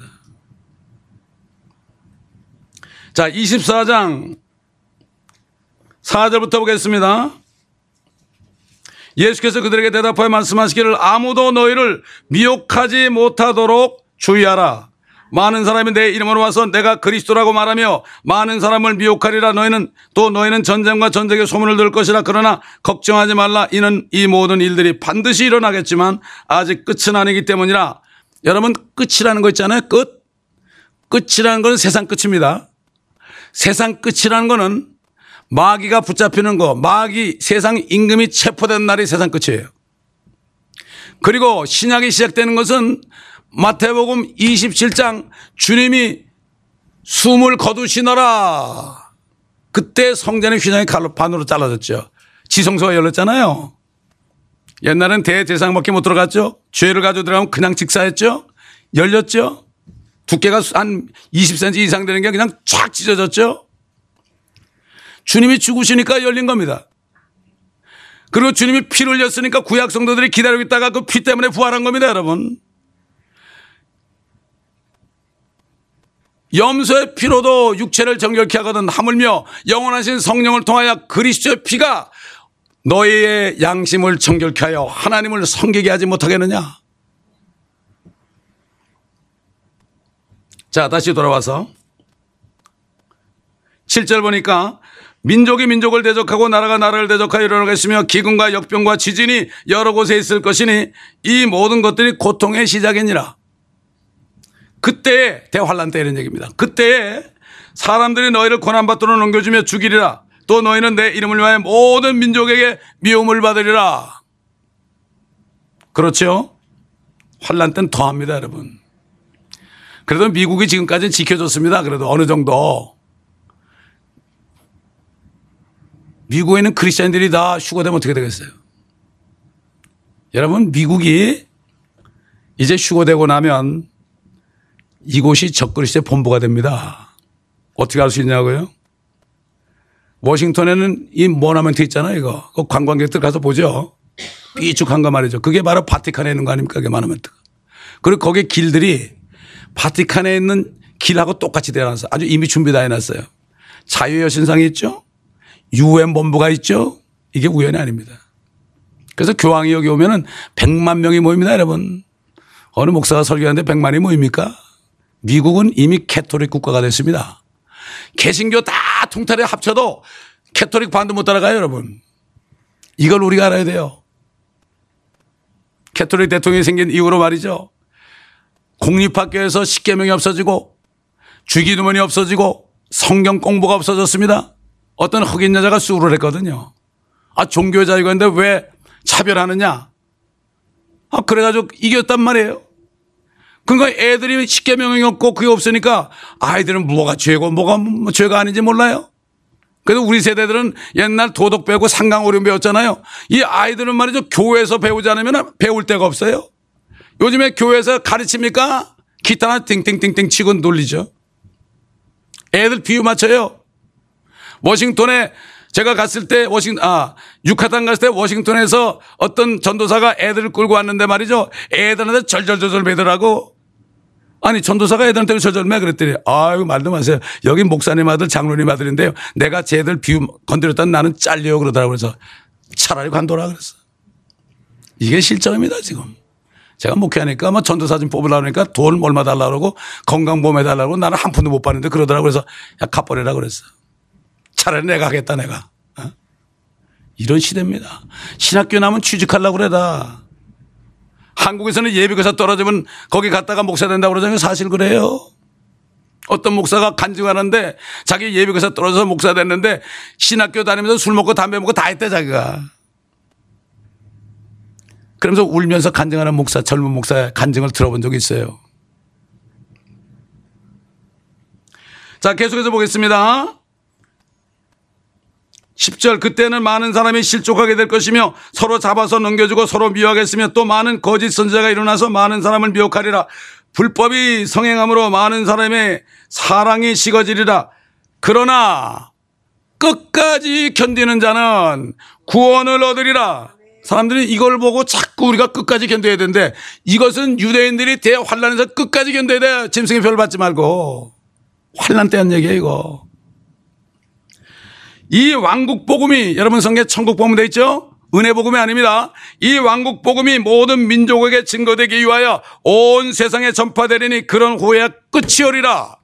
자, 24장 4절부터 보겠습니다. 예수께서 그들에게 대답하여 말씀하시기를 아무도 너희를 미혹하지 못하도록 주의하라. 많은 사람이 내 이름으로 와서 내가 그리스도라고 말하며 많은 사람을 미혹하리라. 너희는 또 너희는 전쟁과 전쟁의 소문을 들을 것이라. 그러나 걱정하지 말라. 이는 이 모든 일들이 반드시 일어나겠지만 아직 끝은 아니기 때문이라. 여러분 끝이라는 거 있잖아요. 끝. 끝이라는 것은 세상 끝입니다. 세상 끝이라는 것은 마귀가 붙잡히는 거 마귀 세상 임금이 체포된 날이 세상 끝이에요. 그리고 신약이 시작되는 것은 마태복음 27장 주님이 숨을 거두시너라. 그때 성전의 휘장이 칼로 반으로 잘라졌죠. 지성소가 열렸잖아요. 옛날엔 대제사장밖에 못 들어갔죠. 죄를 가지고 들어가면 그냥 직사했죠. 열렸죠. 두께가 한 20cm 이상 되는 게 그냥 쫙 찢어졌죠. 주님이 죽으시니까 열린 겁니다. 그리고 주님이 피를 흘렸으니까 구약 성도들이 기다리고 있다가 그 피 때문에 부활한 겁니다, 여러분. 염소의 피로도 육체를 정결케 하거든 하물며 영원하신 성령을 통하여 그리스도의 피가 너희의 양심을 정결케 하여 하나님을 섬기게 하지 못하겠느냐? 자, 다시 돌아와서 7절 보니까 민족이 민족을 대적하고 나라가 나라를 대적하여 일어나겠으며 기근과 역병과 지진이 여러 곳에 있을 것이니 이 모든 것들이 고통의 시작이니라. 그때에 대환란 때 이런 얘기입니다. 그때에 사람들이 너희를 고난받도록 넘겨주며 죽이리라. 또 너희는 내 이름을 위하여 모든 민족에게 미움을 받으리라. 그렇죠? 환란 때는 더합니다, 여러분. 그래도 미국이 지금까지 지켜줬습니다. 그래도 어느 정도. 미국에 있는 크리스천들이 다 휴거되면 어떻게 되겠어요? 여러분, 미국이 이제 휴거되고 나면 이곳이 적그리스의 본부가 됩니다. 어떻게 할수 있냐고요? 워싱턴에는 이 모나멘트 있잖아요, 이거. 그 관광객들 가서 보죠. 삐죽한 거 말이죠. 그게 바로 바티칸에 있는 거 아닙니까? 그게 monument가. 그리고 거기 길들이 바티칸에 있는 길하고 똑같이 되어놨어. 아주 이미 준비 다 해놨어요. 자유의 여신상이 있죠? 유엔 본부가 있죠? 이게 우연이 아닙니다. 그래서 교황이 여기 오면은 100만 명이 모입니다, 여러분. 어느 목사가 설교하는데 100만이 모입니까? 미국은 이미 가톨릭 국가가 됐습니다. 개신교 다 통틀어 합쳐도 가톨릭 반도 못 따라가요, 여러분. 이걸 우리가 알아야 돼요. 가톨릭 대통령이 생긴 이후로 말이죠. 공립학교에서 십계명이 없어지고 주기도문이 없어지고 성경 공부가 없어졌습니다. 어떤 흑인 여자가 sue를 했거든요. 아, 종교 자유가 있는데 왜 차별하느냐? 아, 그래가지고 이겼단 말이에요. 그러니까 애들이 십계명이 없고 그게 없으니까 아이들은 뭐가 죄고 뭐가 뭐 죄가 아닌지 몰라요. 그래도 우리 세대들은 옛날 도덕 배우고 상강오륜 배웠잖아요. 이 아이들은 말이죠. 교회에서 배우지 않으면 배울 데가 없어요. 요즘에 교회에서 가르칩니까? 기타나 띵띵띵띵 치고 놀리죠. 애들 비유 맞춰요. 워싱턴에 제가 갔을 때 워싱 아 유카탄 갔을 때 워싱턴에서 어떤 전도사가 애들을 끌고 왔는데 말이죠. 애들한테 절절절절 매더라고. 아니 전도사가 애들한테 절절 매 그랬더니 아유 말도 마세요. 여기 목사님 아들 장로님 아들인데요. 내가 쟤들 비유 건드렸다는 나는 잘려요 그러더라고 그래서 차라리 관둬라 그랬어. 이게 실정입니다 지금. 제가 목회하니까 뭐 전도사진 뽑으려고 하니까 돈 얼마 달라고 그러고 건강보험 해달라고 나는 한 푼도 못 받는데 그러더라고 그래서 야 갚아내라 그랬어. 차라리 내가 하겠다 내가. 어? 이런 시대입니다. 신학교 나면 취직하려고 그래다. 한국에서는 예비교사 떨어지면 거기 갔다가 목사 된다고 그러잖아요. 사실 그래요. 어떤 목사가 간증하는데 자기 예비교사 떨어져서 목사 됐는데 신학교 다니면서 술 먹고 담배 먹고 다 했대 자기가. 그러면서 울면서 간증하는 목사, 젊은 목사의 간증을 들어본 적이 있어요. 자, 계속해서 보겠습니다. 10절 그때는 많은 사람이 실족하게 될 것이며 서로 잡아서 넘겨주고 서로 미워하겠으며 또 많은 거짓 선자가 일어나서 많은 사람을 미혹하리라. 불법이 성행함으로 많은 사람의 사랑이 식어지리라. 그러나 끝까지 견디는 자는 구원을 얻으리라. 사람들이 이걸 보고 자꾸 우리가 끝까지 견뎌야 되는데 이것은 유대인들이 대환란에서 끝까지 견뎌야 돼. 짐승의 별 받지 말고. 환란 때한 얘기예요, 이거. 이 왕국 복음이 여러분 성경 천국 복음 돼 있죠? 은혜 복음이 아닙니다. 이 왕국 복음이 모든 민족에게 증거되기 위하여 온 세상에 전파되리니 그런 후에 끝이 오리라.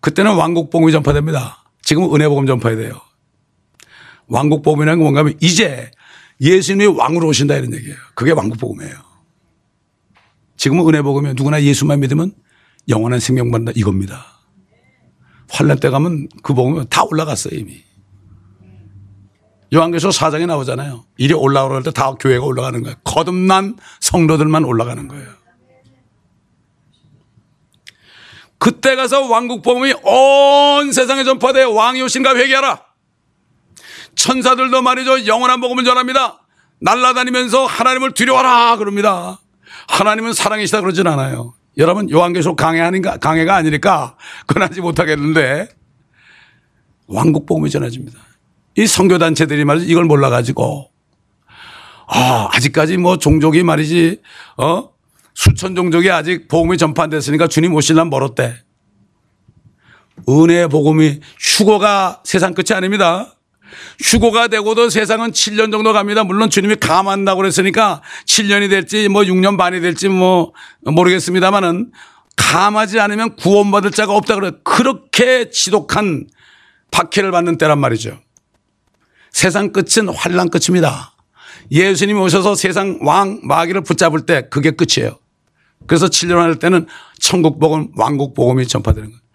그때는 왕국 복음이 전파됩니다. 지금은 은혜 복음 전파해야 돼요. 왕국 복음이라는 건 뭔가 하면 이제 예수님이 왕으로 오신다 이런 얘기예요. 그게 왕국 복음이에요. 지금은 은혜 복음이 누구나 예수만 믿으면 영원한 생명 받는다 이겁니다. 환란 때 가면 그 복음이 다 올라갔어요 이미. 요한계시록 4장에 나오잖아요. 이리 올라오라 할 때 다 교회가 올라가는 거예요. 거듭난 성도들만 올라가는 거예요. 그때 가서 왕국 복음이 온 세상에 전파돼 왕이 오신가 회개하라. 천사들도 말이죠. 영원한 복음을 전합니다. 날라다니면서 하나님을 두려워하라 그럽니다. 하나님은 사랑이시다 그러진 않아요. 여러분 요한계시록 강해 아닌가 강해가 아니니까 권하지 못하겠는데 왕국 복음이 전해집니다. 이 선교 단체들이 말이죠. 이걸 몰라 가지고 아, 아직까지 뭐 종족이 말이지 어? 수천 종족이 아직 복음이 전파 안 됐으니까 주님 오실란 멀었대. 은혜 복음이 휴거가 세상 끝이 아닙니다. 휴고가 되고도 세상은 7년 정도 갑니다. 물론 주님이 감한다고 그랬으니까 7년이 될지 뭐 6년 반이 될지 뭐 모르겠습니다만은 감하지 않으면 구원받을 자가 없다 그래. 그렇게 지독한 박해를 받는 때란 말이죠. 세상 끝은 환란 끝입니다. 예수님이 오셔서 세상 왕 마귀를 붙잡을 때 그게 끝이에요. 그래서 7년 할 때는 천국 복음, 왕국 복음이 전파되는 거예요.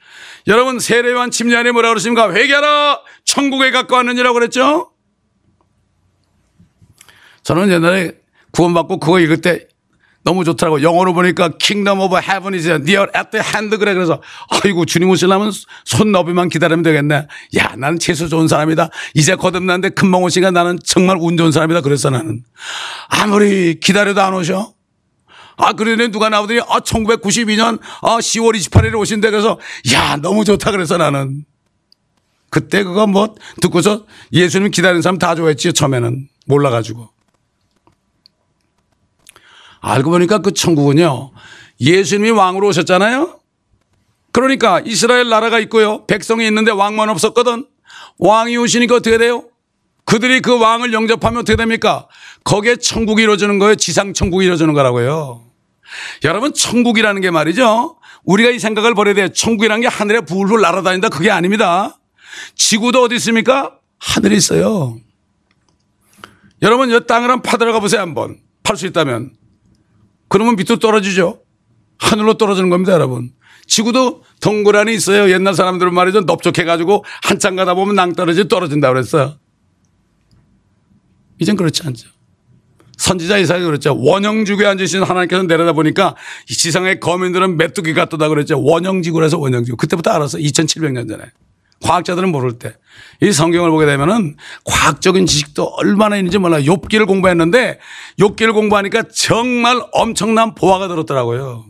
여러분 세례요한 침례 안에 뭐라 그러십니까? 회개하라 천국에 가까웠느니라고 그랬죠? 저는 옛날에 구원받고 그거 읽을 때 너무 좋더라고. 영어로 보니까 Kingdom of Heaven is near at the hand 그래. 그래서 아이고 주님 오시려면 손 너비만 기다리면 되겠네. 야 나는 재수 좋은 사람이다. 이제 거듭났는데 금방 오시니까 나는 정말 운 좋은 사람이다. 그랬어 나는. 아무리 기다려도 안 오셔. 아, 그러네 누가 나오더니, 아, 1992년, 아, 10월 28일에 오신대. 그래서, 야, 너무 좋다. 그래서 나는. 그때 그거 뭐, 듣고서 예수님 기다리는 사람 다 좋아했지, 처음에는. 몰라가지고. 알고 보니까 그 천국은요, 예수님이 왕으로 오셨잖아요? 그러니까 이스라엘 나라가 있고요. 백성이 있는데 왕만 없었거든. 왕이 오시니까 어떻게 돼요? 그들이 그 왕을 영접하면 어떻게 됩니까? 거기에 천국이 이루어지는 거예요. 지상 천국이 이루어지는 거라고요. 여러분 천국이라는 게 말이죠. 우리가 이 생각을 버려야 돼요. 천국이라는 게 하늘에 불불 날아다닌다. 그게 아닙니다. 지구도 어디 있습니까? 하늘에 있어요. 여러분 이 땅을 한번 파들어가 보세요 한번. 팔 수 있다면. 그러면 밑으로 떨어지죠. 하늘로 떨어지는 겁니다 여러분. 지구도 동그라니 있어요. 옛날 사람들은 말이죠. 넓적해가지고 한참 가다 보면 낭떠러지 떨어진다 그랬어요. 이젠 그렇지 않죠. 선지자 이사가 그랬죠. 원형지구에 앉으신 하나님께서 내려다 보니까 이 지상의 거민들은 메뚜기 같다고 그랬죠. 원형지구라서 원형지구. 그때부터 알았어. 2700년 전에. 과학자들은 모를 때. 이 성경을 보게 되면은 과학적인 지식도 얼마나 있는지 몰라. 욥기를 공부했는데 욥기를 공부하니까 정말 엄청난 보화가 들었더라고요.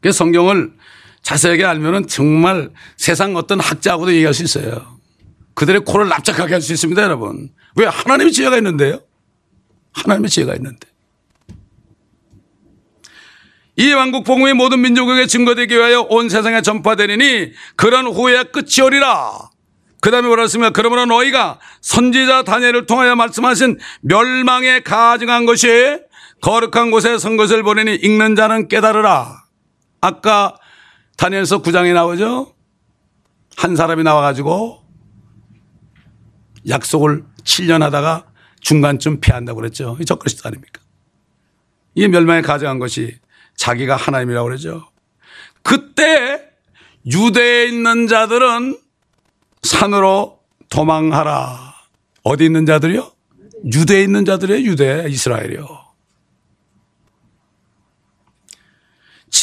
그 성경을 자세하게 알면은 정말 세상 어떤 학자하고도 얘기할 수 있어요. 그들의 코를 납작하게 할 수 있습니다, 여러분. 왜? 하나님의 지혜가 있는데요. 하나님의 지혜가 있는데. 이 왕국 복음이 모든 민족에게 증거되기 위하여 온 세상에 전파되리니 그런 후에 끝이 오리라. 그 다음에 뭐라 했습니까? 그러므로 너희가 선지자 다니엘을 통하여 말씀하신 멸망에 가증한 것이 거룩한 곳에 선 것을 보내니 읽는 자는 깨달으라. 아까 다니엘서 9장에 나오죠? 한 사람이 나와가지고 약속을 7년 하다가 중간쯤 피한다고 그랬죠. 이 적그리스도 아닙니까? 이 멸망에 가져간 것이 자기가 하나님이라고 그러죠. 그때 유대에 있는 자들은 산으로 도망하라. 어디 있는 자들이요? 유대에 있는 자들이에요. 유대, 이스라엘이요.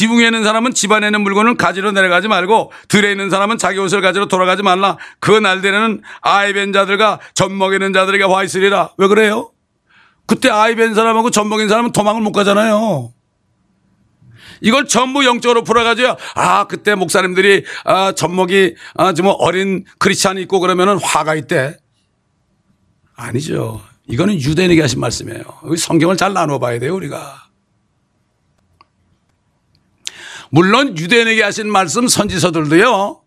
지붕에 있는 사람은 집안에 있는 물건을 가지러 내려가지 말고 들에 있는 사람은 자기 옷을 가지러 돌아가지 말라. 그 날들에는 아이벤 자들과 젖먹이는 자들에게 와 있으리라. 왜 그래요? 그때 아이벤 사람하고 젖먹인 사람은 도망을 못 가잖아요. 이걸 전부 영적으로 풀어가지고 아 그때 목사님들이 아 젖먹이 아좀 어린 크리스찬이 있고 그러면은 화가 있대. 아니죠. 이거는 유대인에게 하신 말씀이에요. 성경을 잘 나눠 봐야 돼요 우리가. 물론 유대인에게 하신 말씀 선지서들도요.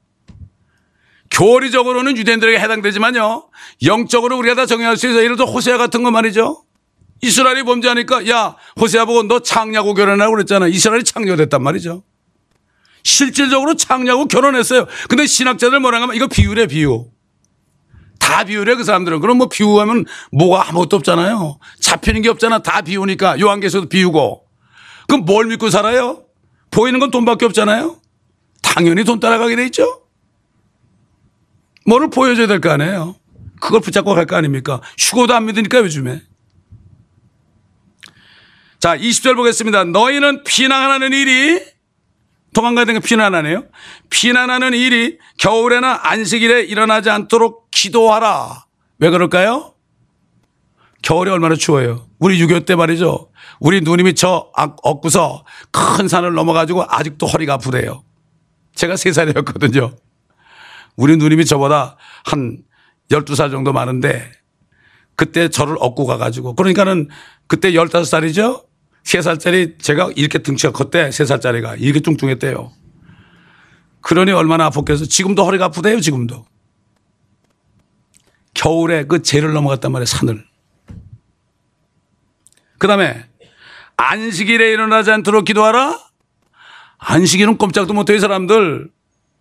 교리적으로는 유대인들에게 해당되지만요. 영적으로 우리가 다 정의할 수 있어요. 예를 들어 호세아 같은 거 말이죠. 이스라엘이 범죄하니까 야 호세아 보고 너 창녀하고 결혼하라고 그랬잖아. 이스라엘이 창녀됐단 말이죠. 실질적으로 창녀하고 결혼했어요. 근데 신학자들 뭐라 하면 이거 비유래 비유. 다 비유래 그 사람들은. 그럼 뭐 비유하면 뭐가 아무것도 없잖아요. 잡히는 게 없잖아. 다 비우니까 요한계에서도 비우고. 그럼 뭘 믿고 살아요? 보이는 건 돈밖에 없잖아요. 당연히 돈 따라가게 돼 있죠. 뭐를 보여줘야 될 거 아니에요. 그걸 붙잡고 갈 거 아닙니까? 휴고도 안 믿으니까 요즘에. 자, 20절 보겠습니다. 너희는 피난하는 일이 도망가야 되는 게 피난하네요. 피난하는 일이 겨울에나 안식일에 일어나지 않도록 기도하라. 왜 그럴까요? 겨울에 얼마나 추워요. 우리 6.25 때 말이죠. 우리 누님이 저 엎고서 큰 산을 넘어가지고 아직도 허리가 아프대요. 제가 3살이었거든요. 우리 누님이 저보다 한 12살 정도 많은데 그때 저를 업고 가가지고 그러니까는 그때 15살이죠? 3살짜리 제가 이렇게 등치가 컸대 3살짜리가 이렇게 뚱뚱했대요. 그러니 얼마나 아팠겠어. 지금도 허리가 아프대요 지금도. 겨울에 그 재를 넘어갔단 말이에요 산을. 그 다음에 안식일에 일어나지 않도록 기도하라? 안식일은 꼼짝도 못해 이 사람들.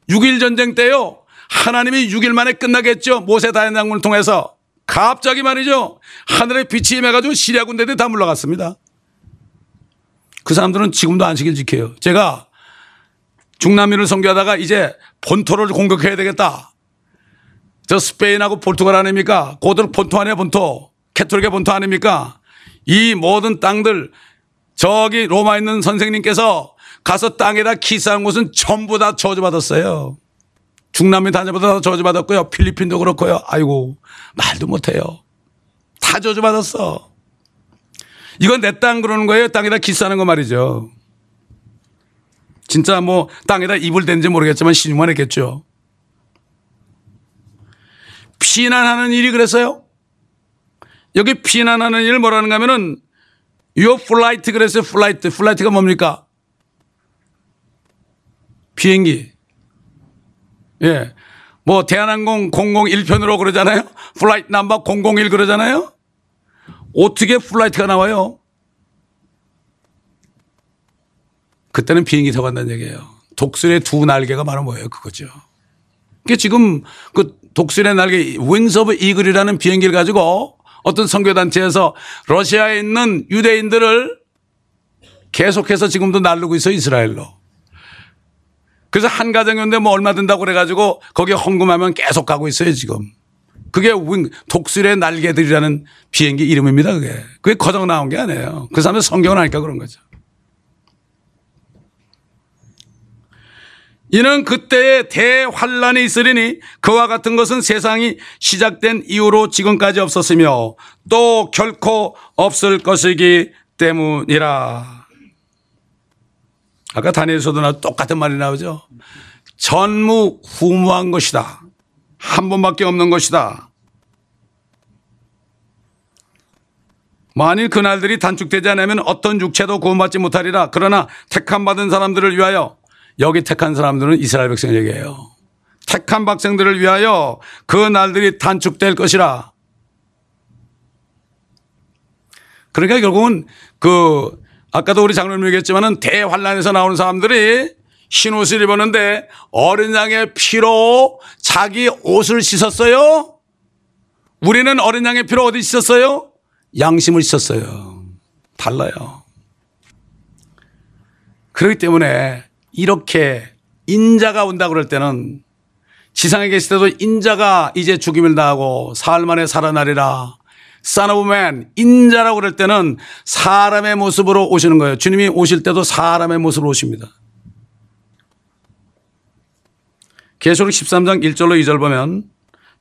6일 전쟁 때요. 하나님이 6일 만에 끝나겠죠. 모세 다연장군을 통해서. 갑자기 말이죠. 하늘에 빛이 임해가지고 시리아 군대들이 다 물러갔습니다. 그 사람들은 지금도 안식일 지켜요. 제가 중남미를 선교하다가 이제 본토를 공격해야 되겠다. 저 스페인하고 포르투갈 아닙니까? 고들 본토 아니야 본토. 캐톨릭의 본토 아닙니까? 이 모든 땅들 저기 로마에 있는 선생님께서 가서 땅에다 키스한 곳은 전부 다 저주받았어요. 중남미 다녀보다 저주받았고요. 필리핀도 그렇고요. 아이고 말도 못해요. 다 저주받았어. 이건 내 땅 그러는 거예요. 땅에다 키스하는 거 말이죠. 진짜 뭐 땅에다 이불 댄지 모르겠지만 신용만 했겠죠. 피난하는 일이 그랬어요. 여기 피난하는 일 뭐라는가 하면은 요 flight 그랬어요. Flight. Flight가 뭡니까? 비행기. 예. 뭐 대한항공 001편으로 그러잖아요. Flight number 001 그러잖아요. 어떻게 flight가 나와요? 그때는 비행기 타고 간다는 얘기예요. 독수리의 두 날개가 바로 뭐예요? 그거죠. 그게 지금 그 독수리의 날개 Wings of Eagle이라는 비행기를 가지고 어떤 선교단체에서 러시아에 있는 유대인들을 계속해서 지금도 날르고 있어 이스라엘로. 그래서 한 가정인데 뭐 얼마 든다고 그래가지고 거기에 헌금하면 계속 가고 있어요 지금. 그게 wing, 독수리의 날개들이라는 비행기 이름입니다 그게. 그게 거저 나온 게 아니에요. 그 사람들 성경을 하니까 그런 거죠. 이는 그때의 대환란이 있으리니 그와 같은 것은 세상이 시작된 이후로 지금까지 없었으며 또 결코 없을 것이기 때문이라. 아까 다니엘서도 나 똑같은 말이 나오죠. 전무후무한 것이다. 한 번밖에 없는 것이다. 만일 그날들이 단축되지 않으면 어떤 육체도 구원받지 못하리라. 그러나 택함 받은 사람들을 위하여 여기 택한 사람들은 이스라엘 백성 얘기예요. 택한 백성들을 위하여 그 날들이 단축될 것이라. 그러니까 결국은 그 아까도 우리 장로님 얘기했지만은 대환란에서 나오는 사람들이 흰 옷을 입었는데 어린 양의 피로 자기 옷을 씻었어요. 우리는 어린 양의 피로 어디 씻었어요? 양심을 씻었어요. 달라요. 그렇기 때문에 이렇게 인자가 온다 그럴 때는 지상에 계실 때도 인자가 이제 죽임을 당하고 사흘 만에 살아나리라. Man, 인자라고 그럴 때는 사람의 모습으로 오시는 거예요. 주님이 오실 때도 사람의 모습으로 오십니다. 계시록 13장 1절로 2절 보면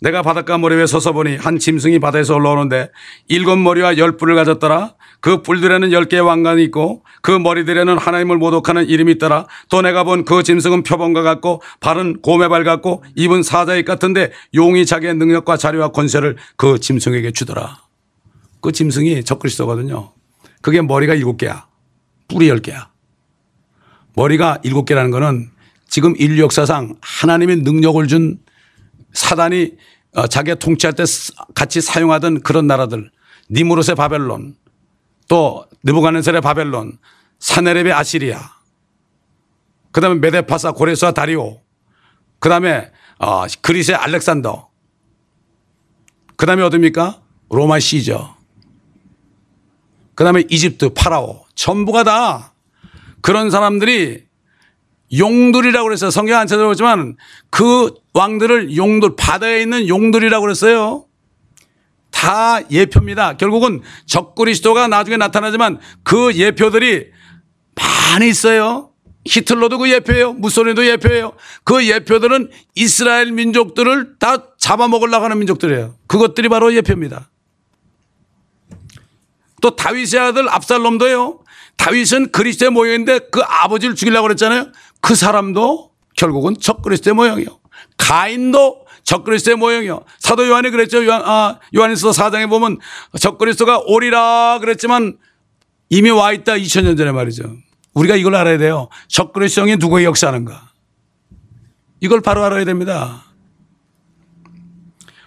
내가 바닷가 모래 위에 서서 보니 한 짐승이 바다에서 올라오는데 일곱 머리와 열 뿔을 가졌더라. 그 뿔들에는 열 개의 왕관이 있고 그 머리들에는 하나님을 모독하는 이름이 있더라. 또 내가 본 그 짐승은 표범과 같고 발은 곰의 같고 입은 사자의 같은데 용이 자기의 능력과 자리와 권세를 그 짐승에게 주더라. 그 짐승이 적그리스도거든요. 그게 머리가 일곱 개야. 뿔이 열 개야. 머리가 일곱 개라는 거는 지금 인류 역사상 하나님의 능력을 준 사단이 어, 자기가 통치할 때 같이 사용하던 그런 나라들. 니무롯의 바벨론 또 느부갓네살의 바벨론 사네렙의 아시리아 그다음에 메데파사 고레스와 다리오 그다음에 어, 그리스의 알렉산더 그다음에 어딥니까? 로마 시저 그다음에 이집트 파라오. 전부가 다 그런 사람들이 용들이라고 그랬어요. 성경 안 찾아보지만 그 왕들을 용들, 바다에 있는 용들이라고 그랬어요. 다 예표입니다. 결국은 적그리스도가 나중에 나타나지만 그 예표들이 많이 있어요. 히틀러도 그 예표예요. 무소리도 예표예요. 그 예표들은 이스라엘 민족들을 다 잡아먹으려고 하는 민족들이에요. 그것들이 바로 예표입니다. 또 다윗의 아들 압살롬도요. 다윗은 그리스도의 모형인데 그 아버지를 죽이려고 그랬잖아요. 그 사람도 결국은 적그리스도의 모형이요. 가인도 적그리스도의 모형이요. 사도 요한이 그랬죠. 요한, 아, 요한일서 4장에 보면 적그리스도가 오리라 그랬지만 이미 와 있다 2000년 전에 말이죠. 우리가 이걸 알아야 돼요. 적그리스도 형이 누구의 역사하는가. 이걸 바로 알아야 됩니다.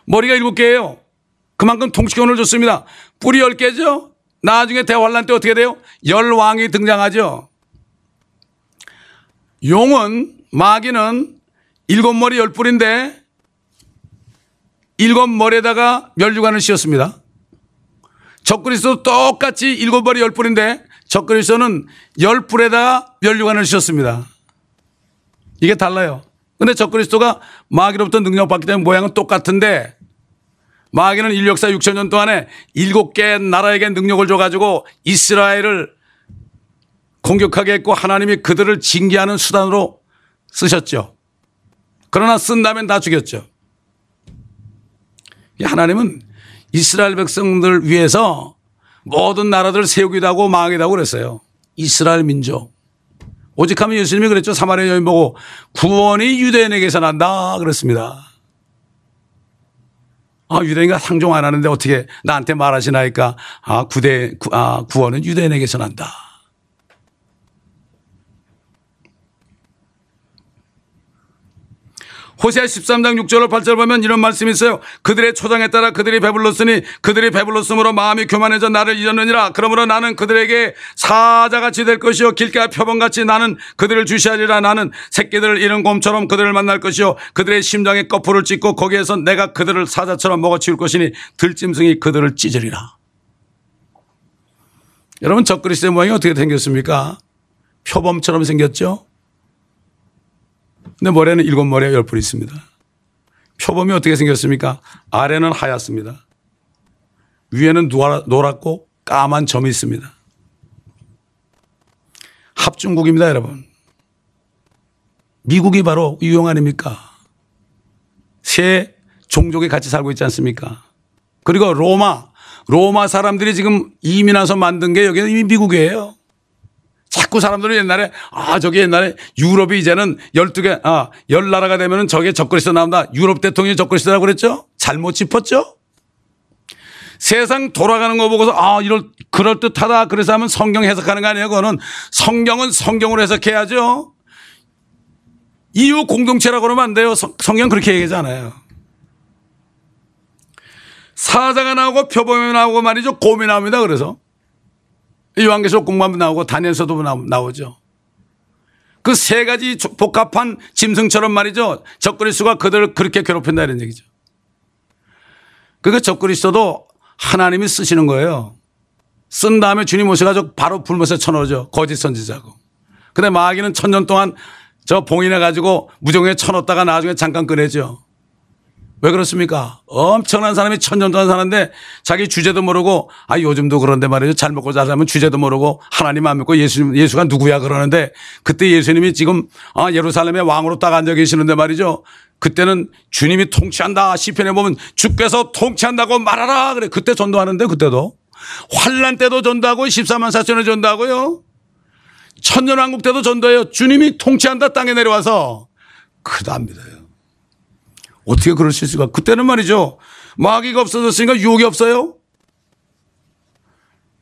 머리가 일곱 개예요. 그만큼 통치권을 줬습니다. 뿌리 열 개죠. 나중에 대환란 때 어떻게 돼요? 열 왕이 등장하죠. 용은 마귀는 일곱 머리 열 뿔인데 일곱 머리에다가 멸류관을 씌웠습니다. 적그리스도 똑같이 일곱 머리 열 뿔인데 적그리스도는 열 뿔에다가 멸류관을 씌웠습니다. 이게 달라요. 근데 적그리스도가 마귀로부터 능력받기 때문에 모양은 똑같은데 마귀는 인류 역사 6천 년 동안에 일곱 개 나라에게 능력을 줘가지고 이스라엘을 공격하게 했고 하나님이 그들을 징계하는 수단으로 쓰셨죠. 그러나 쓴 다음엔 다 죽였죠. 하나님은 이스라엘 백성들 위해서 모든 나라들을 세우기도 하고 망하기도 하고 그랬어요. 이스라엘 민족. 오직 하면 예수님이 그랬죠. 사마리아 여인 보고 구원이 유대인에게서 난다 그랬습니다. 아, 유대인과 상종 안 하는데 어떻게 나한테 말하시나니까 아, 구대, 아, 구원은 유대인에게서 난다. 호세아 13장 6절로 8절 보면 이런 말씀이 있어요. 그들의 초장에 따라 그들이 배불렀으니 그들이 배불렀으므로 마음이 교만해져 나를 잊었느니라. 그러므로 나는 그들에게 사자같이 될 것이요 길가 표범같이 나는 그들을 주시하리라. 나는 새끼들을 잃은 곰처럼 그들을 만날 것이요 그들의 심장에 거풀을 찢고 거기에서 내가 그들을 사자처럼 먹어치울 것이니 들짐승이 그들을 찢으리라. 여러분 적그리스의 모양이 어떻게 생겼습니까? 표범처럼 생겼죠? 근데 머리에는 일곱 머리가 열 풀이 있습니다. 표범이 어떻게 생겼습니까? 아래는 하얗습니다. 위에는 노랗고 까만 점이 있습니다. 합중국입니다, 여러분. 미국이 바로 유용 아닙니까? 세 종족이 같이 살고 있지 않습니까? 그리고 로마, 로마 사람들이 지금 이민 와서 만든 게 여기는 이미 미국이에요. 자꾸 사람들은 옛날에 아 저기 옛날에 유럽이 이제는 12개 아, 열 나라가 되면은 저게 적그리스도 나온다. 유럽 대통령이 적그리스도라고 그랬죠? 잘못 짚었죠? 세상 돌아가는 거 보고서 아 이럴 그럴 듯하다 그래서 하면 성경 해석하는 거 아니에요. 그거는 성경은 성경으로 해석해야죠. 이유 공동체라고 그러면 안 돼요. 성경 그렇게 얘기하잖아요. 사자가 나오고 표범이 나오고 말이죠. 곰이 나옵니다. 그래서 요한계시록 공부하면 나오고 다니엘서도 나오죠. 그 세 가지 복합한 짐승처럼 말이죠. 적그리스도가 그들을 그렇게 괴롭힌다 이런 얘기죠. 그러니까 적그리스도도 하나님이 쓰시는 거예요. 쓴 다음에 주님 오셔가지고 바로 불못에 쳐넣어죠. 거짓 선지자고. 근데 마귀는 천년 동안 저 봉인해가지고 무정에 쳐넣었다가 나중에 잠깐 꺼내죠. 왜 그렇습니까? 엄청난 사람이 천년 동안 사는데 자기 주제도 모르고 아 요즘도 그런데 말이죠. 잘 먹고 잘 살면 주제도 모르고 하나님 안 믿고 예수 예수가 누구야 그러는데 그때 예수님이 지금 아 예루살렘의 왕으로 딱 앉아 계시는데 말이죠. 그때는 주님이 통치한다 시편에 보면 주께서 통치한다고 말하라 그래 그때 전도하는데 그때도 환란 때도 전도하고 14만 4천을 전도하고요. 천년왕국 때도 전도해요. 주님이 통치한다 땅에 내려와서 안 믿어요. 어떻게 그럴 수 있을까? 그때는 말이죠. 마귀가 없어졌으니까 유혹이 없어요.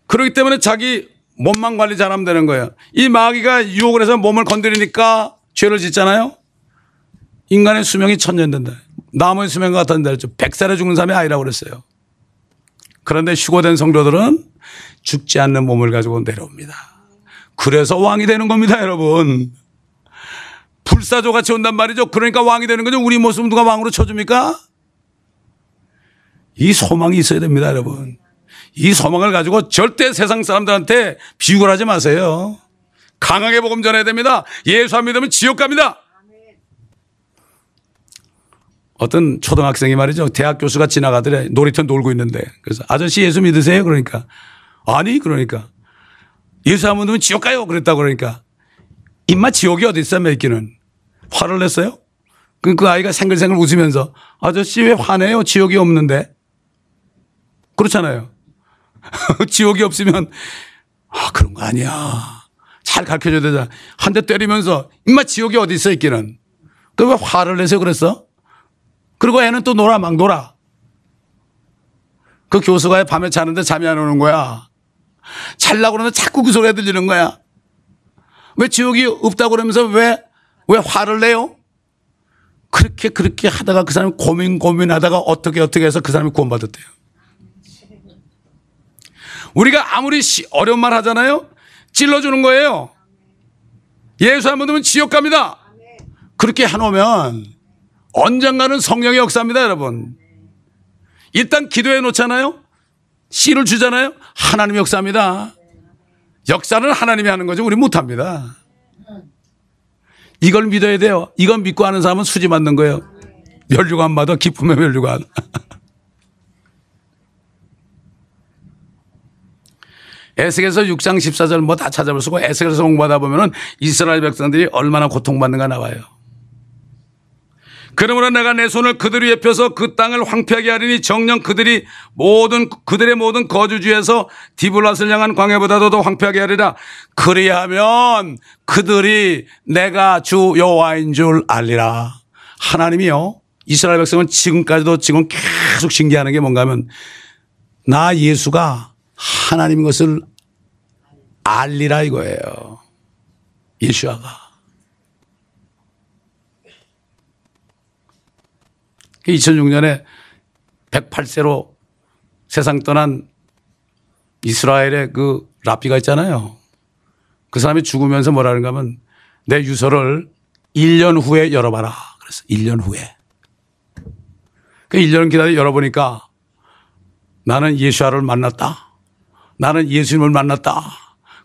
그렇기 때문에 자기 몸만 관리 잘하면 되는 거예요. 이 마귀가 유혹을 해서 몸을 건드리니까 죄를 짓잖아요. 인간의 수명이 천년 된다. 나무의 수명 같은데 그랬죠. 백살에 죽는 사람이 아니라고 그랬어요. 그런데 휴고된 성도들은 죽지 않는 몸을 가지고 내려옵니다. 그래서 왕이 되는 겁니다, 여러분. 불사조 같이 온단 말이죠. 그러니까 왕이 되는 거죠. 우리 모습 누가 왕으로 쳐줍니까? 이 소망이 있어야 됩니다, 여러분. 이 소망을 가지고 절대 세상 사람들한테 비육을 하지 마세요. 강하게 복음 전해야 됩니다. 예수 안 믿으면 지옥 갑니다. 어떤 초등학생이 말이죠. 대학 교수가 지나가더래. 놀이터 놀고 있는데. 그래서 아저씨 예수 믿으세요? 그러니까. 아니, 그러니까. 예수 안 믿으면 지옥 가요. 그랬다고 그러니까. 입맛 지옥이 어디 있어, 맺기는. 화를 냈어요? 그, 그 아이가 생글생글 웃으면서 아저씨 왜 화내요? 지옥이 없는데. 그렇잖아요. 지옥이 없으면 아, 그런 거 아니야. 잘 가르쳐 줘야 되잖아. 한 대 때리면서 입맛 지옥이 어디 있어, 있기는. 그왜 화를 내세요? 그랬어? 그리고 애는 또 놀아, 막 놀아. 그 교수가 밤에 자는데 잠이 안 오는 거야. 잘라고 그러면 자꾸 그 소리가 들리는 거야. 왜 지옥이 없다고 그러면서 왜, 왜 화를 내요? 그렇게 그렇게 하다가 그 사람이 고민 고민하다가 어떻게 어떻게 해서 그 사람이 구원받았대요. 우리가 아무리 어려운 말 하잖아요. 찔러주는 거예요. 예수 안 믿으면 지옥 갑니다. 그렇게 해놓으면 언젠가는 성령의 역사입니다, 여러분. 일단 기도해 놓잖아요. 씨를 주잖아요. 하나님의 역사입니다. 역사는 하나님이 하는 거죠. 우리 못합니다. 이걸 믿어야 돼요. 이건 믿고 하는 사람은 수지 맞는 거예요. 멸류관 받아 기쁨의 멸류관. 에스겔서 6장 14절 뭐 다 찾아볼 수고 에스겔서 공부하다 보면은 이스라엘 백성들이 얼마나 고통받는가 나와요. 그러므로 내가 내 손을 그들 위에 펴서 그 땅을 황폐하게 하리니 정령 그들이 모든 그들의 모든 거주지에서 디블랏을 향한 광야보다도 더 황폐하게 하리라. 그리하면 그들이 내가 주 여호와인 줄 알리라. 하나님이요. 이스라엘 백성은 지금까지도 지금 계속 신기하는 게 뭔가 하면 나 예수가 하나님인 것을 알리라 이거예요. 예수아가. 2006년에 108세로 세상 떠난 이스라엘의 그 라피가 있잖아요. 그 사람이 죽으면서 뭐라는가 하면 내 유서를 1년 후에 열어봐라. 그래서 1년 후에. 그 1년 기다려 열어보니까 나는 예수아를 만났다. 나는 예수님을 만났다.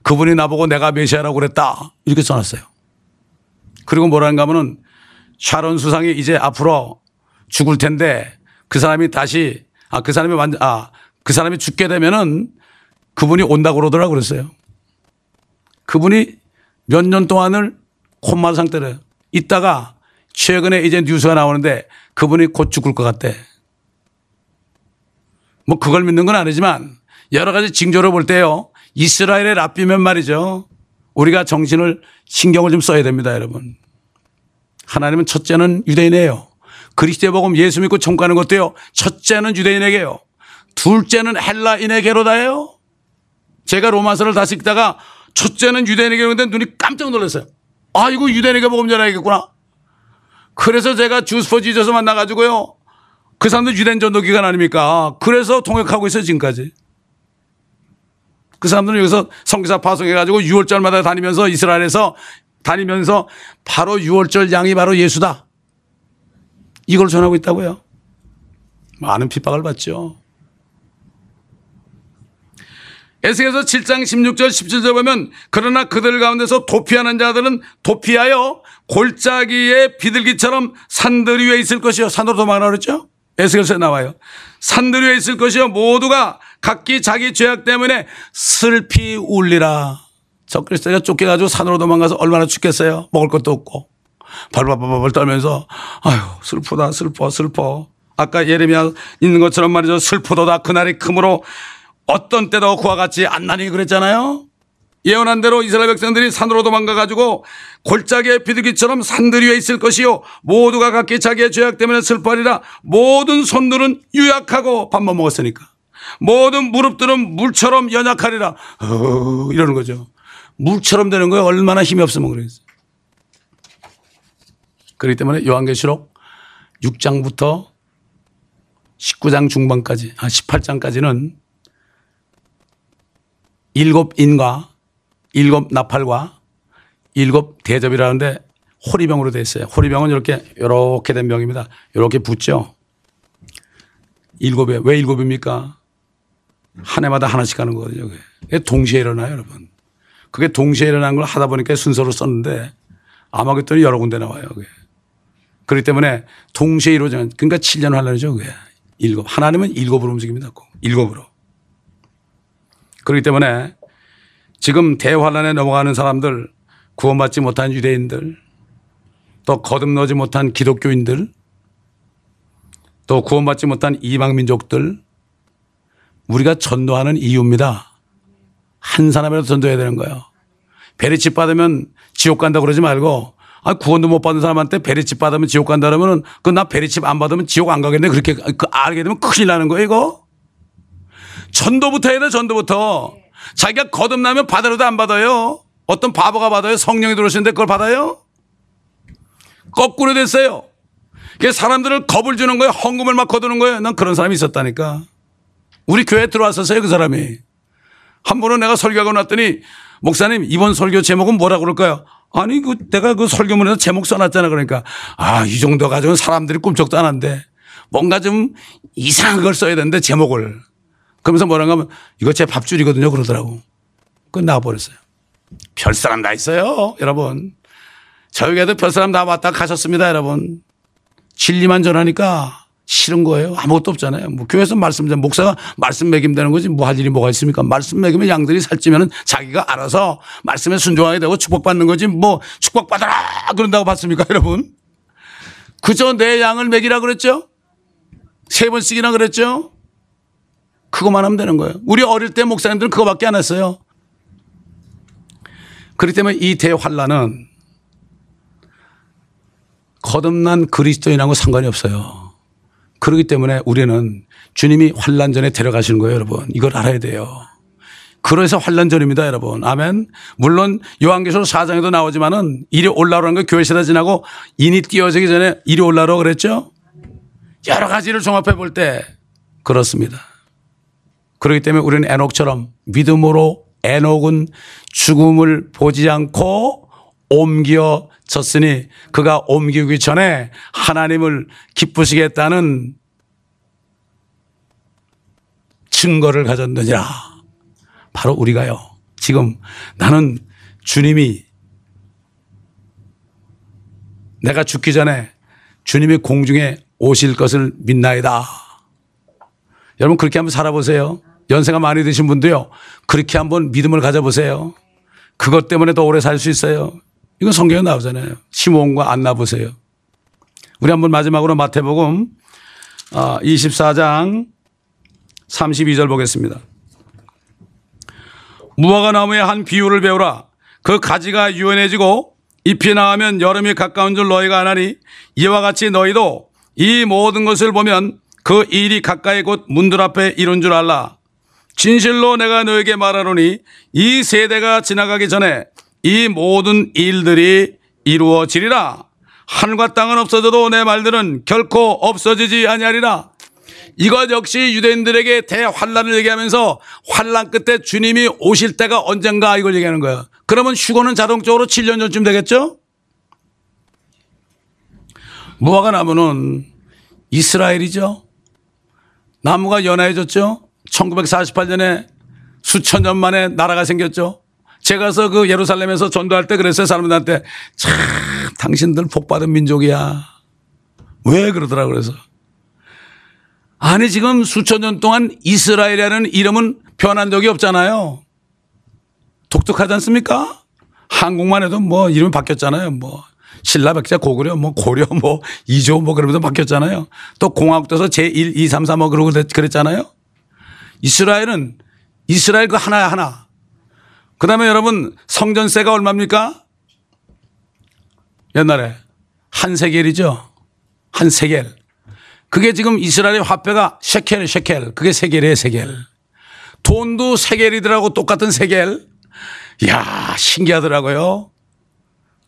그분이 나보고 내가 메시아라고 그랬다. 이렇게 써놨어요. 그리고 뭐라는가 하면은 샤론 수상이 이제 앞으로 죽을 텐데 그 사람이 다시 아 그 사람이 완전 아 그 사람이 죽게 되면은 그분이 온다고 그러더라고 그랬어요. 그분이 몇 년 동안을 콧말 상태를 있다가 최근에 이제 뉴스가 나오는데 그분이 곧 죽을 것 같대. 뭐 그걸 믿는 건 아니지만 여러 가지 징조를 볼 때요. 이스라엘의 랍비면 말이죠. 우리가 정신을 신경을 좀 써야 됩니다, 여러분. 하나님은 첫째는 유대인이에요. 그리스도의 복음 예수 믿고 청구하는 것도요. 첫째는 유대인에게요. 둘째는 헬라인에게로다예요. 제가 로마서를 다시 읽다가 첫째는 유대인에게 그런데 눈이 깜짝 놀랐어요. 아, 이거 유대인에게 복음 전해야겠구나. 그래서 제가 주스퍼 지저스 만나가지고요. 그 사람들 유대인 전도 기간 아닙니까? 그래서 통역하고 있어요, 지금까지. 그 사람들은 여기서 성기사 파송해가지고 6월절마다 다니면서 이스라엘에서 다니면서 바로 6월절 양이 바로 예수다. 이걸 전하고 있다고요. 많은 핍박을 받죠. 에스겔서 7장 16절 17절 보면 그러나 그들 가운데서 도피하는 자들은 도피하여 골짜기의 비둘기처럼 산들 위에 있을 것이요. 산으로 도망하라 그랬죠? 에스겔서에 나와요. 산들 위에 있을 것이요. 모두가 각기 자기 죄악 때문에 슬피 울리라. 저 그리스도가 쫓겨가지고 산으로 도망가서 얼마나 죽겠어요. 먹을 것도 없고. 발발발발 떨면서 아유 슬프다 슬퍼 슬퍼. 아까 예레미야 있는 것처럼 말이죠. 슬프도다. 그날이 크므로 어떤 때도 그와 같이 안 나니 그랬잖아요. 예언한 대로 이스라엘 백성들이 산으로 도망가 가지고 골짜기의 비둘기처럼 산들 위에 있을 것이요. 모두가 각기 자기의 죄악 때문에 슬퍼하리라. 모든 손들은 유약하고 밥만 먹었으니까. 모든 무릎들은 물처럼 연약하리라. 어, 이러는 거죠. 물처럼 되는 거예요. 얼마나 힘이 없으면 그러겠어요 그렇기 때문에 요한계시록 6장부터 19장 중반까지, 아, 18장까지는 일곱 인과 일곱 나팔과 일곱 대접이라는데 호리병으로 되어 있어요. 호리병은 이렇게, 이렇게 된 병입니다. 이렇게 붙죠. 일곱에, 왜 일곱입니까? 한 해마다 하나씩 하는 거거든요. 그게 동시에 일어나요, 여러분. 그게 동시에 일어난 걸 하다 보니까 순서로 썼는데 아마 그랬더니 여러 군데 나와요. 그게. 그렇기 때문에 동시에 이루어지는 그러니까 7년 환란이죠. 그게. 일곱. 하나님은 일곱으로 움직입니다. 꼭. 일곱으로. 그렇기 때문에 지금 대환란에 넘어가는 사람들 구원받지 못한 유대인들 또 거듭나지 못한 기독교인들 또 구원받지 못한 이방 민족들 우리가 전도하는 이유입니다. 한 사람이라도 전도해야 되는 거예요. 베리칩 받으면 지옥 간다 그러지 말고 아, 구원도 못 받은 사람한테 베리칩 받으면 지옥 간다 그러면은 그 나 베리칩 안 받으면 지옥 안 가겠네. 그렇게 그 알게 되면 큰일 나는 거예요, 이거. 전도부터 해야 돼, 전도부터. 자기가 거듭나면 받으려도 안 받아요. 어떤 바보가 받아요. 성령이 들어오시는데 그걸 받아요? 거꾸로 됐어요. 그게 사람들을 겁을 주는 거예요. 헌금을 막 거두는 거예요. 난 그런 사람이 있었다니까. 우리 교회에 들어왔었어요, 그 사람이. 한 번은 내가 설교하고 났더니 목사님 이번 설교 제목은 뭐라 그럴까요? 아니 그 내가 그 설교문에서 제목 써놨잖아. 그러니까 아 이 정도 가지고는 사람들이 꿈쩍도 안 한대. 뭔가 좀 이상한 걸 써야 되는데 제목을. 그러면서 뭐라고 하면 이거 제 밥줄이거든요. 그러더라고. 그 나와버렸어요. 별 사람 다 있어요 여러분. 저에게도 별 사람 다 왔다 가셨습니다 여러분. 진리만 전하니까 싫은 거예요. 아무것도 없잖아요. 뭐 교회에서 말씀, 목사가 말씀 매김되는 거지 뭐 할 일이 뭐가 있습니까? 말씀 매기면 양들이 살찌면 자기가 알아서 말씀에 순종하게 되고 축복받는 거지 뭐 축복받아라 그런다고 봤습니까 여러분? 그저 내 양을 매기라 그랬죠? 세 번씩이나 그랬죠? 그것만 하면 되는 거예요. 우리 어릴 때 목사님들은 그거밖에 안 했어요. 그렇기 때문에 이 대환란은 거듭난 그리스도인하고 상관이 없어요. 그렇기 때문에 우리는 주님이 환란 전에 데려가시는 거예요, 여러분. 이걸 알아야 돼요. 그래서 환란 전입니다, 여러분. 아멘. 물론 요한계시록 4장에도 나오지만은 이리 올라오라는 거 교회 시다 지나고 인이 띄어지기 전에 이리 올라오라 그랬죠? 여러 가지를 종합해 볼 때 그렇습니다. 그렇기 때문에 우리는 에녹처럼 믿음으로 에녹은 죽음을 보지 않고 옮겨 졌으니 그가 옮기기 전에 하나님을 기쁘시겠다는 증거를 가졌느니라. 바로 우리가요. 지금 나는 주님이 내가 죽기 전에 주님이 공중에 오실 것을 믿나이다. 여러분 그렇게 한번 살아보세요. 연세가 많이 드신 분도요. 그렇게 한번 믿음을 가져보세요. 그것 때문에 더 오래 살 수 있어요. 이건 성경에 나오잖아요. 시몬과 안나 보세요. 우리 한번 마지막으로 마태복음 24장 아, 32절 보겠습니다. 무화과 나무의 한 비유를 배우라. 그 가지가 유연해지고 잎이 나오면 여름이 가까운 줄 너희가 아나니 이와 같이 너희도 이 모든 것을 보면 그 일이 가까이 곧 문들 앞에 이룬 줄 알라. 진실로 내가 너에게 말하노니 이 세대가 지나가기 전에 이 모든 일들이 이루어지리라. 하늘과 땅은 없어져도 내 말들은 결코 없어지지 아니하리라. 이것 역시 유대인들에게 대환란을 얘기하면서 환란 끝에 주님이 오실 때가 언젠가 이걸 얘기하는 거예요. 그러면 휴거는 자동적으로 7년 전쯤 되겠죠? 무화과 나무는 이스라엘이죠. 나무가 연화해졌죠. 1948년에 수천 년 만에 나라가 생겼죠. 제가 가서 그 예루살렘에서 전도할 때 그랬어요. 사람들한테 참 당신들 복받은 민족이야. 왜 그러더라 그래서. 아니 지금 수천 년 동안 이스라엘이라는 이름은 변한 적이 없잖아요. 독특하지 않습니까? 한국만 해도 뭐 이름이 바뀌었잖아요. 뭐 신라 백자 고구려 뭐 고려 뭐 이조 뭐 그러면서 바뀌었잖아요. 또 공화국도서 제1, 2, 3, 4뭐 그러고 그랬잖아요. 이스라엘은 이스라엘 그 하나야 하나. 그 다음에 여러분 성전세가 얼마입니까? 옛날에 한 세겔이죠. 한 세겔. 그게 지금 이스라엘의 화폐가 셰켈, 셰켈. 그게 세겔이에요, 세겔. 돈도 세겔이더라고 똑같은 세겔. 이야, 신기하더라고요.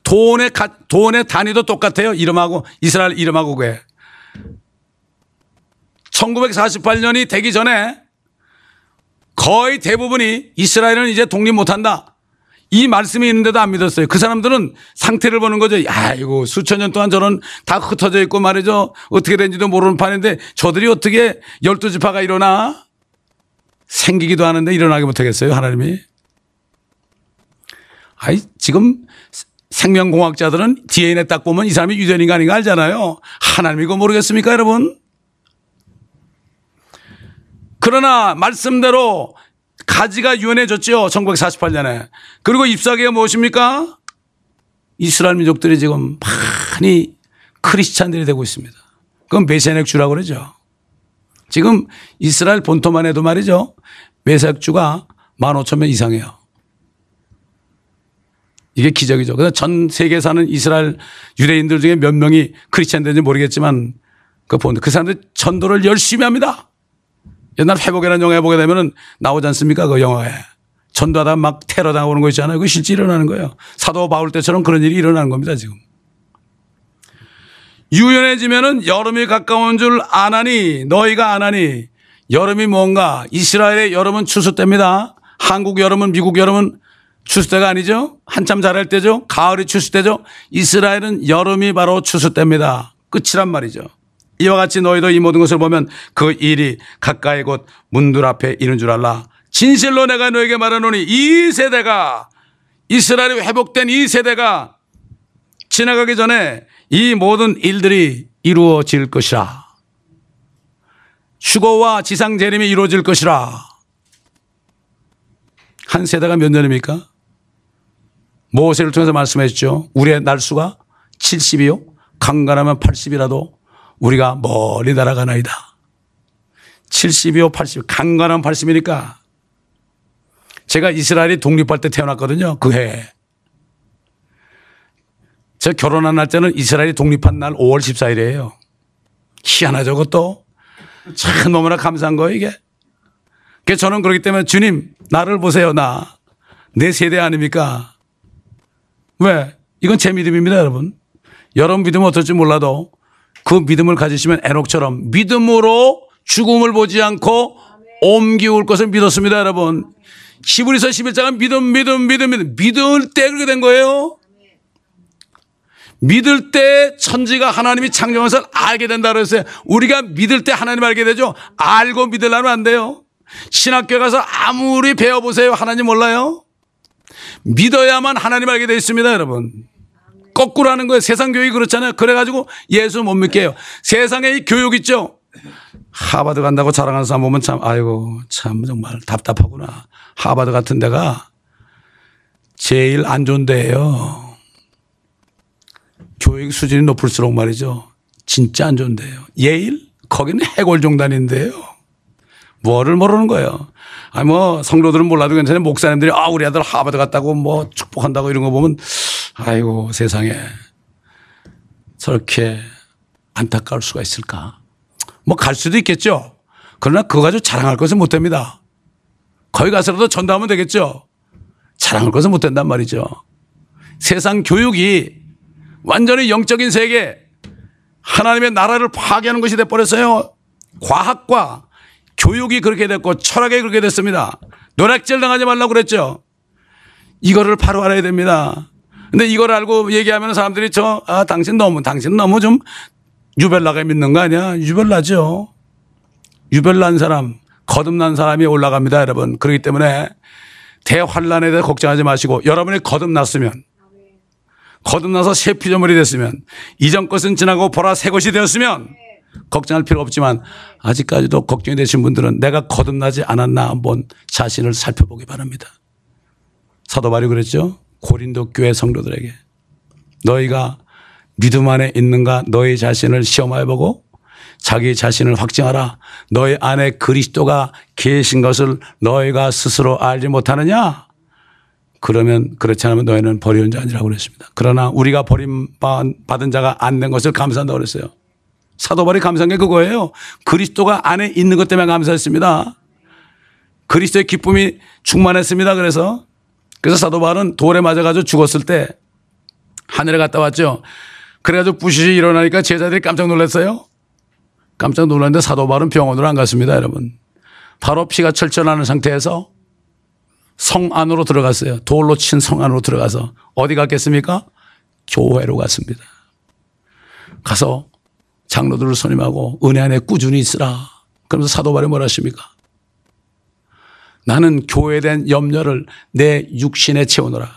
돈의, 돈의 단위도 똑같아요. 이름하고, 이스라엘 이름하고 그게. 1948년이 되기 전에 거의 대부분이 이스라엘은 이제 독립 못한다. 이 말씀이 있는데도 안 믿었어요. 그 사람들은 상태를 보는 거죠. 야, 이거 수천 년 동안 저런 다 흩어져 있고 말이죠. 어떻게 된지도 모르는 판인데 저들이 어떻게 열두 지파가 일어나? 생기기도 하는데 일어나게 못하겠어요. 하나님이. 아이, 지금 생명공학자들은 DNA에 딱 보면 이 사람이 유전인가 아닌가 알잖아요. 하나님이고 모르겠습니까, 여러분? 그러나 말씀대로 가지가 유연해졌죠. 1948년에. 그리고 잎사귀가 무엇입니까? 이스라엘 민족들이 지금 많이 크리스찬들이 되고 있습니다. 그건 메세넥주라고 그러죠. 지금 이스라엘 본토만 해도 말이죠. 메세넥주가 15,000명 이상이에요. 이게 기적이죠. 그래서 전 세계에 사는 이스라엘 유대인들 중에 몇 명이 크리스찬 되는지 모르겠지만 그 본토 그 사람들 전도를 열심히 합니다. 옛날 회복이라는 영화에 보게 되면은 나오지 않습니까? 그 영화에. 전도하다 막 테러 당하고 거 있잖아요. 그 실제 일어나는 거예요. 사도 바울 때처럼 그런 일이 일어나는 겁니다, 지금. 유연해지면은 여름이 가까운 줄 아나니 너희가 아나니 여름이 뭔가 이스라엘의 여름은 추수 때입니다. 한국 여름은 미국 여름은 추수 때가 아니죠. 한참 자랄 때죠. 가을이 추수 때죠. 이스라엘은 여름이 바로 추수 때입니다. 끝이란 말이죠. 이와 같이 너희도 이 모든 것을 보면 그 일이 가까이 곧 문들 앞에 이른 줄 알라. 진실로 내가 너에게 말하노니 이 세대가 이스라엘이 회복된 이 세대가 지나가기 전에 이 모든 일들이 이루어질 것이라. 휴거와 지상 재림이 이루어질 것이라. 한 세대가 몇 년입니까? 모세를 통해서 말씀했죠. 우리의 날수가 70이요. 강간하면 80이라도 우리가 멀리 날아가나이다. 70이요, 80. 강간하면 80이니까. 제가 이스라엘이 독립할 때 태어났거든요. 그 해. 저 결혼한 날짜는 이스라엘이 독립한 날 5월 14일이에요. 희한하죠, 그것도. 참 너무나 감사한 거예요, 이게. 그래서 저는 그렇기 때문에 주님, 나를 보세요, 나. 내 세대 아닙니까? 왜? 이건 제 믿음입니다, 여러분. 여러분 믿음은 어떨지 몰라도 그 믿음을 가지시면 에녹처럼 믿음으로 죽음을 보지 않고 옮기올 것을 믿었습니다, 여러분. 히브리서 11장은 믿음, 믿음, 믿음, 믿음. 믿을 때 그렇게 된 거예요. 믿을 때 천지가 하나님이 창조한 것을 알게 된다 그랬어요. 우리가 믿을 때 하나님 알게 되죠. 알고 믿으려면 안 돼요. 신학교 가서 아무리 배워보세요. 하나님 몰라요. 믿어야만 하나님 알게 되어 있습니다, 여러분. 거꾸로 하는 거예요. 세상 교육이 그렇잖아요. 그래가지고 예수 못 믿게 요 세상에 이 교육 있죠? 하버드 간다고 자랑하는 사람 보면 참, 아이고, 참 정말 답답하구나. 하버드 같은 데가 제일 안 좋은 데예요. 교육 수준이 높을수록 말이죠. 진짜 안 좋은데요. 예일? 거기는 해골종단인데요. 뭐를 모르는 거예요. 아니 뭐 성도들은 몰라도 괜찮아요. 목사님들이 아 우리 아들 하버드 갔다고 뭐 축복한다고 이런 거 보면 아이고 세상에 저렇게 안타까울 수가 있을까. 뭐 갈 수도 있겠죠. 그러나 그거 가지고 자랑할 것은 못 됩니다. 거기 가서라도 전도하면 되겠죠. 자랑할 것은 못 된단 말이죠. 세상 교육이 완전히 영적인 세계 하나님의 나라를 파괴하는 것이 돼버렸어요. 과학과 교육이 그렇게 됐고 철학이 그렇게 됐습니다. 노략질 당하지 말라고 그랬죠. 이거를 바로 알아야 됩니다. 근데 이걸 알고 얘기하면 사람들이 저, 아, 당신 너무, 당신 너무 좀 유별나게 믿는 거 아니야? 유별나죠. 유별난 사람, 거듭난 사람이 올라갑니다, 여러분. 그렇기 때문에 대환란에 대해 걱정하지 마시고 여러분이 거듭났으면 거듭나서 새 피조물이 됐으면 이전 것은 지나고 보라 새 것이 되었으면 걱정할 필요 없지만 아직까지도 걱정이 되신 분들은 내가 거듭나지 않았나 한번 자신을 살펴보기 바랍니다. 사도 바울이 그랬죠. 고린도 교회 성도들에게 너희가 믿음 안에 있는가 너희 자신을 시험해 보고 자기 자신을 확증하라. 너희 안에 그리스도가 계신 것을 너희가 스스로 알지 못하느냐? 그러면 그렇지 않으면 너희는 버리는 자아니라고 그랬습니다. 그러나 우리가 버림받은 자가 안 된 것을 감사한다고 그랬어요. 사도 바울이 감사한 게 그거예요. 그리스도가 안에 있는 것 때문에 감사했습니다. 그리스도의 기쁨이 충만했습니다. 그래서 그래서 사도 바울은 돌에 맞아가지고 죽었을 때 하늘에 갔다 왔죠. 그래가지고 부시시 일어나니까 제자들이 깜짝 놀랐어요. 깜짝 놀랐는데 사도 바울은 병원으로 안 갔습니다, 여러분. 바로 피가 철철하는 상태에서 성 안으로 들어갔어요. 돌로 친 성 안으로 들어가서 어디 갔겠습니까? 교회로 갔습니다. 가서 장로들을 선임하고 은혜 안에 꾸준히 있으라. 그러면서 사도 바울이 뭐라 하십니까? 나는 교회에 대한 염려를 내 육신에 채우노라.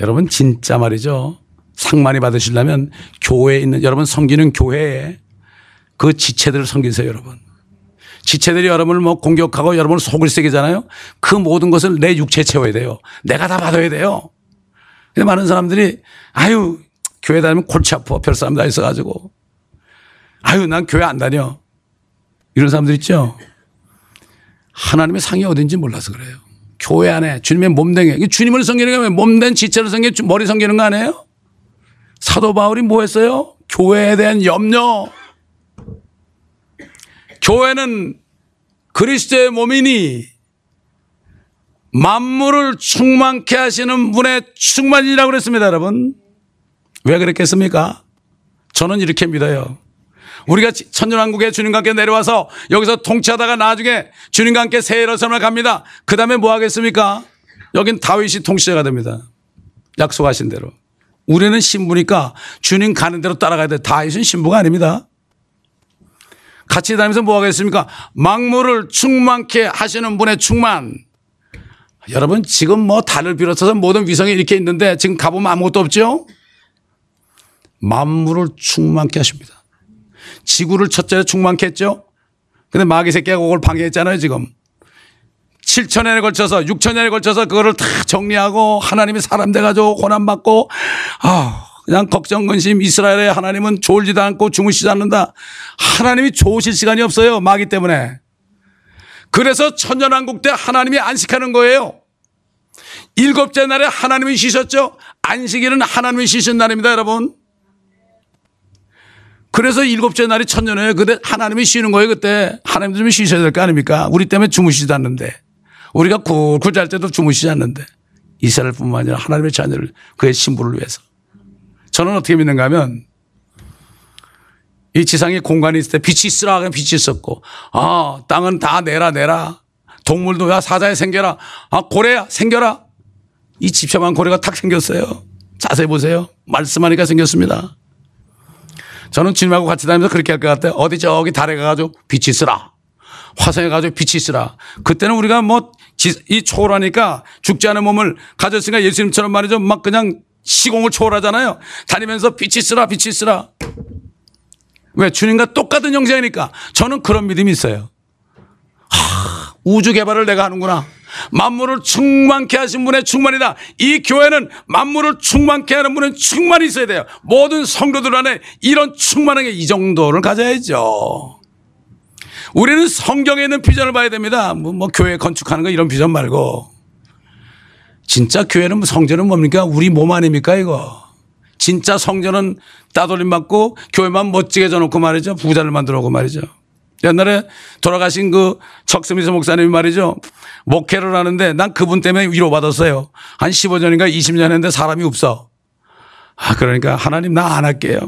여러분 진짜 말이죠. 상 많이 받으시려면 교회에 있는 여러분 섬기는 교회에 그 지체들을 섬기세요 여러분. 지체들이 여러분을 뭐 공격하고 여러분을 속을 새기잖아요. 그 모든 것을 내 육체에 채워야 돼요. 내가 다 받아야 돼요. 근데 많은 사람들이 아유 교회 다니면 골치 아파 별 사람 다 있어가지고 아유 난 교회 안 다녀 이런 사람들 있죠. 하나님의 상이 어딘지 몰라서 그래요. 교회 안에 주님의 몸댕이 주님을 섬기는 게 몸된 지체를 섬기 머리 섬기는 거 아니에요? 사도 바울이 뭐 했어요? 교회에 대한 염려. 교회는 그리스도의 몸이니 만물을 충만케 하시는 분의 충만이라고 그랬습니다, 여러분. 왜 그랬겠습니까? 저는 이렇게 믿어요. 우리가 천년왕국에 주님과 함께 내려와서 여기서 통치하다가 나중에 주님과 함께 새 예루살렘을 갑니다. 그 다음에 뭐 하겠습니까? 여긴 다윗이 통치자가 됩니다. 약속하신 대로. 우리는 신부니까 주님 가는 대로 따라가야 돼. 다윗은 신부가 아닙니다. 같이 다니면서 뭐 하겠습니까? 망물을 충만케 하시는 분의 충만. 여러분 지금 뭐 달을 비롯해서 모든 위성이 이렇게 있는데 지금 가보면 아무것도 없죠? 만물을 충만케 하십니다. 지구를 첫째 충만케 했죠? 근데 마귀 새끼가 그걸 방해했잖아요, 지금. 7천년에 걸쳐서 6천년에 걸쳐서 그거를 다 정리하고 하나님이 사람 돼가지고 고난받고 아 그냥 걱정 근심 이스라엘의 하나님은 졸지도 않고 주무시지 않는다. 하나님이 좋으실 시간이 없어요. 마귀 때문에. 그래서 천년왕국 때 하나님이 안식하는 거예요. 일곱째 날에 하나님이 쉬셨죠. 안식일은 하나님이 쉬신 날입니다, 여러분. 그래서 일곱째 날이 천년에 그때 하나님이 쉬는 거예요, 그때. 하나님도 좀 쉬셔야 될 거 아닙니까? 우리 때문에 주무시지 않는데. 우리가 굴굴 잘 때도 주무시지 않는데. 이스라엘뿐만 아니라 하나님의 자녀를 그의 신부를 위해서. 저는 어떻게 믿는가 하면 이 지상에 공간이 있을 때 빛이 있으라 하면 빛이 있었고, 아, 땅은 다 내라, 내라. 동물도 야, 사자에 생겨라. 아, 고래야, 생겨라. 이 집착한 고래가 탁 생겼어요. 자세히 보세요. 말씀하니까 생겼습니다. 저는 주님하고 같이 다니면서 그렇게 할 것 같아요. 어디 저기 달에 가가지고 빛이 있으라. 화성에 가지고 빛이 있으라. 그때는 우리가 뭐 이 초월하니까 죽지 않은 몸을 가졌으니까 예수님처럼 말이죠. 막 그냥 시공을 초월하잖아요. 다니면서 빛이 있으라, 빛이 있으라. 왜? 주님과 똑같은 형상이니까 저는 그런 믿음이 있어요. 하, 우주 개발을 내가 하는구나. 만물을 충만케 하신 분의 충만이다. 이 교회는 만물을 충만케 하는 분은 충만이 있어야 돼요. 모든 성도들 안에 이런 충만한 게이 정도를 가져야죠. 우리는 성경에 있는 비전을 봐야 됩니다. 뭐, 뭐 교회 건축하는 거 이런 비전 말고. 진짜 교회는 뭐 성전은 뭡니까? 우리 몸 아닙니까 이거. 진짜 성전은 따돌림 받고 교회만 멋지게 져놓고 말이죠. 부자를 만들어 오고 말이죠. 옛날에 돌아가신 그 척스미스 목사님이 말이죠. 목회를 하는데 난 그분 때문에 위로받았어요. 한 15년인가 20년 했는데 사람이 없어. 아, 그러니까 하나님 나 안 할게요.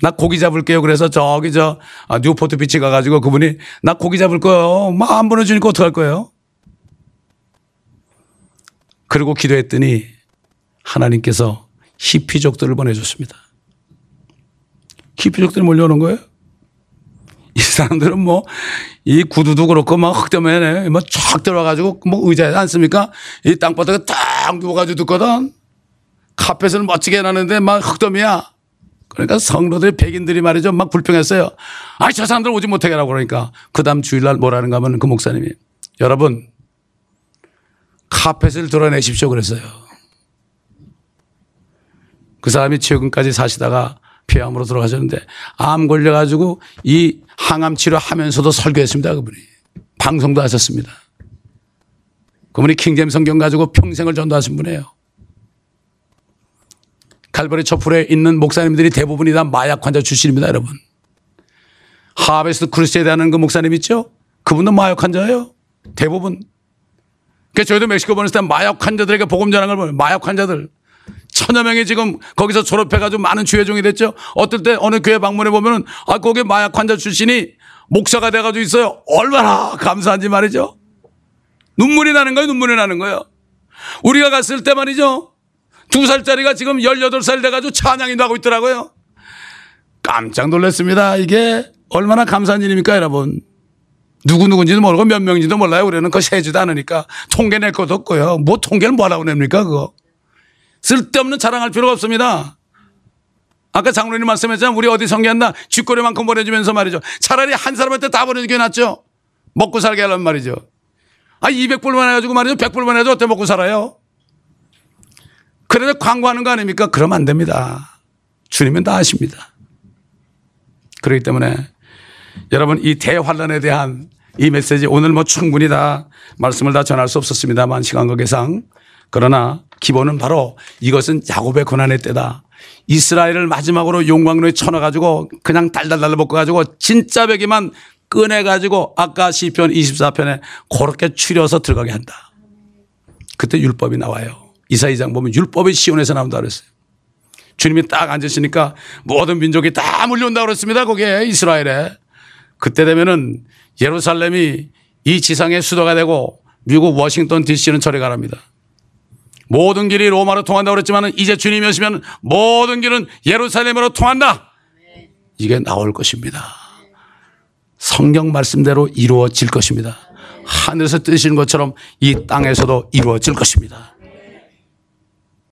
나 고기 잡을게요. 그래서 저기 저 아, 뉴포트 비치 가가지고 그분이 나 고기 잡을 거예요. 막안 보내주니까 어떡할 거예요? 그리고 기도했더니 하나님께서 히피족들을 보내줬습니다. 히피족들이 몰려오는 거예요. 이 사람들은 뭐, 이 구두도 그렇고, 막 흙대면에 뭐쫙 들어가가지고, 뭐 의자에 앉습니까? 이 땅바닥에 딱 누워가지고 듣거든? 카펫을 멋지게 해놨는데 막 흙더미야. 그러니까 성도들, 백인들이 말이죠. 막 불평했어요. 아, 저 사람들 오지 못하게 하라고 그러니까. 그 다음 주일날 뭐라는가 하면 그 목사님이. 여러분, 카펫을 드러내십시오 그랬어요. 그 사람이 최근까지 사시다가 폐암으로 돌아가셨는데 암 걸려가지고 이 항암 치료하면서도 설교했습니다. 그분이. 방송도 하셨습니다. 그분이 King James 성경 가지고 평생을 전도하신 분이에요. 칼버리 첩풀에 있는 목사님들이 대부분이 다 마약 환자 출신입니다, 여러분. Harvest Crusade 하는 그 목사님 있죠? 그분도 마약 환자예요. 대부분. 그러니까 저희도 멕시코 보냈을 때 마약 환자들에게 복음 전하는 걸 보면 마약 환자들. 천여 명이 지금 거기서 졸업해가지고 많은 주회종이 됐죠. 어떨 때 어느 교회 방문해 보면은 아, 거기 마약 환자 출신이 목사가 돼가지고 있어요. 얼마나 감사한지 말이죠. 눈물이 나는 거예요. 눈물이 나는 거예요. 우리가 갔을 때 말이죠. 두 살짜리가 지금 18살 돼가지고 찬양인도 하고 있더라고요. 깜짝 놀랐습니다. 이게 얼마나 감사한 일입니까, 여러분. 누구 누군지도 모르고 몇 명인지도 몰라요. 우리는 그거 세지도 않으니까. 통계 낼 것도 없고요. 뭐 통계를 뭐라고 냅니까, 그거. 쓸데없는 자랑할 필요가 없습니다. 아까 장로님 말씀했잖아요. 우리 어디 성계한다. 쥐꼬리만큼 보내주면서 말이죠. 차라리 한 사람한테 다 보내주게 낫죠. 먹고 살게 하려면 말이죠. 아, 200불만 해가지고 말이죠. 100불만 해도 어떻게 먹고 살아요? 그래서 광고하는 거 아닙니까? 그러면 안 됩니다. 주님은 다 아십니다. 그렇기 때문에 여러분 이 대환란에 대한 이 메시지 오늘 뭐 충분히 다 말씀을 다 전할 수 없었습니다만 시간 관계상 그러나 기본은 바로 이것은 야곱의 고난의 때다. 이스라엘을 마지막으로 용광로에 쳐넣어가지고 그냥 달달달 먹고가지고 진짜 베기만 꺼내가지고 아까 시편 24편에 그렇게 추려서 들어가게 한다. 그때 율법이 나와요. 이사이장 보면 율법이 시온에서 나온다 그랬어요. 주님이 딱 앉으시니까 모든 민족이 다 몰려온다 그랬습니다. 거기에 이스라엘에. 그때 되면은 예루살렘이 이 지상의 수도가 되고 미국 워싱턴 DC는 저리 가랍니다. 모든 길이 로마로 통한다고 그랬지만 이제 주님이 오시면 모든 길은 예루살렘으로 통한다. 이게 나올 것입니다. 성경 말씀대로 이루어질 것입니다. 하늘에서 뜨시는 것처럼 이 땅에서도 이루어질 것입니다.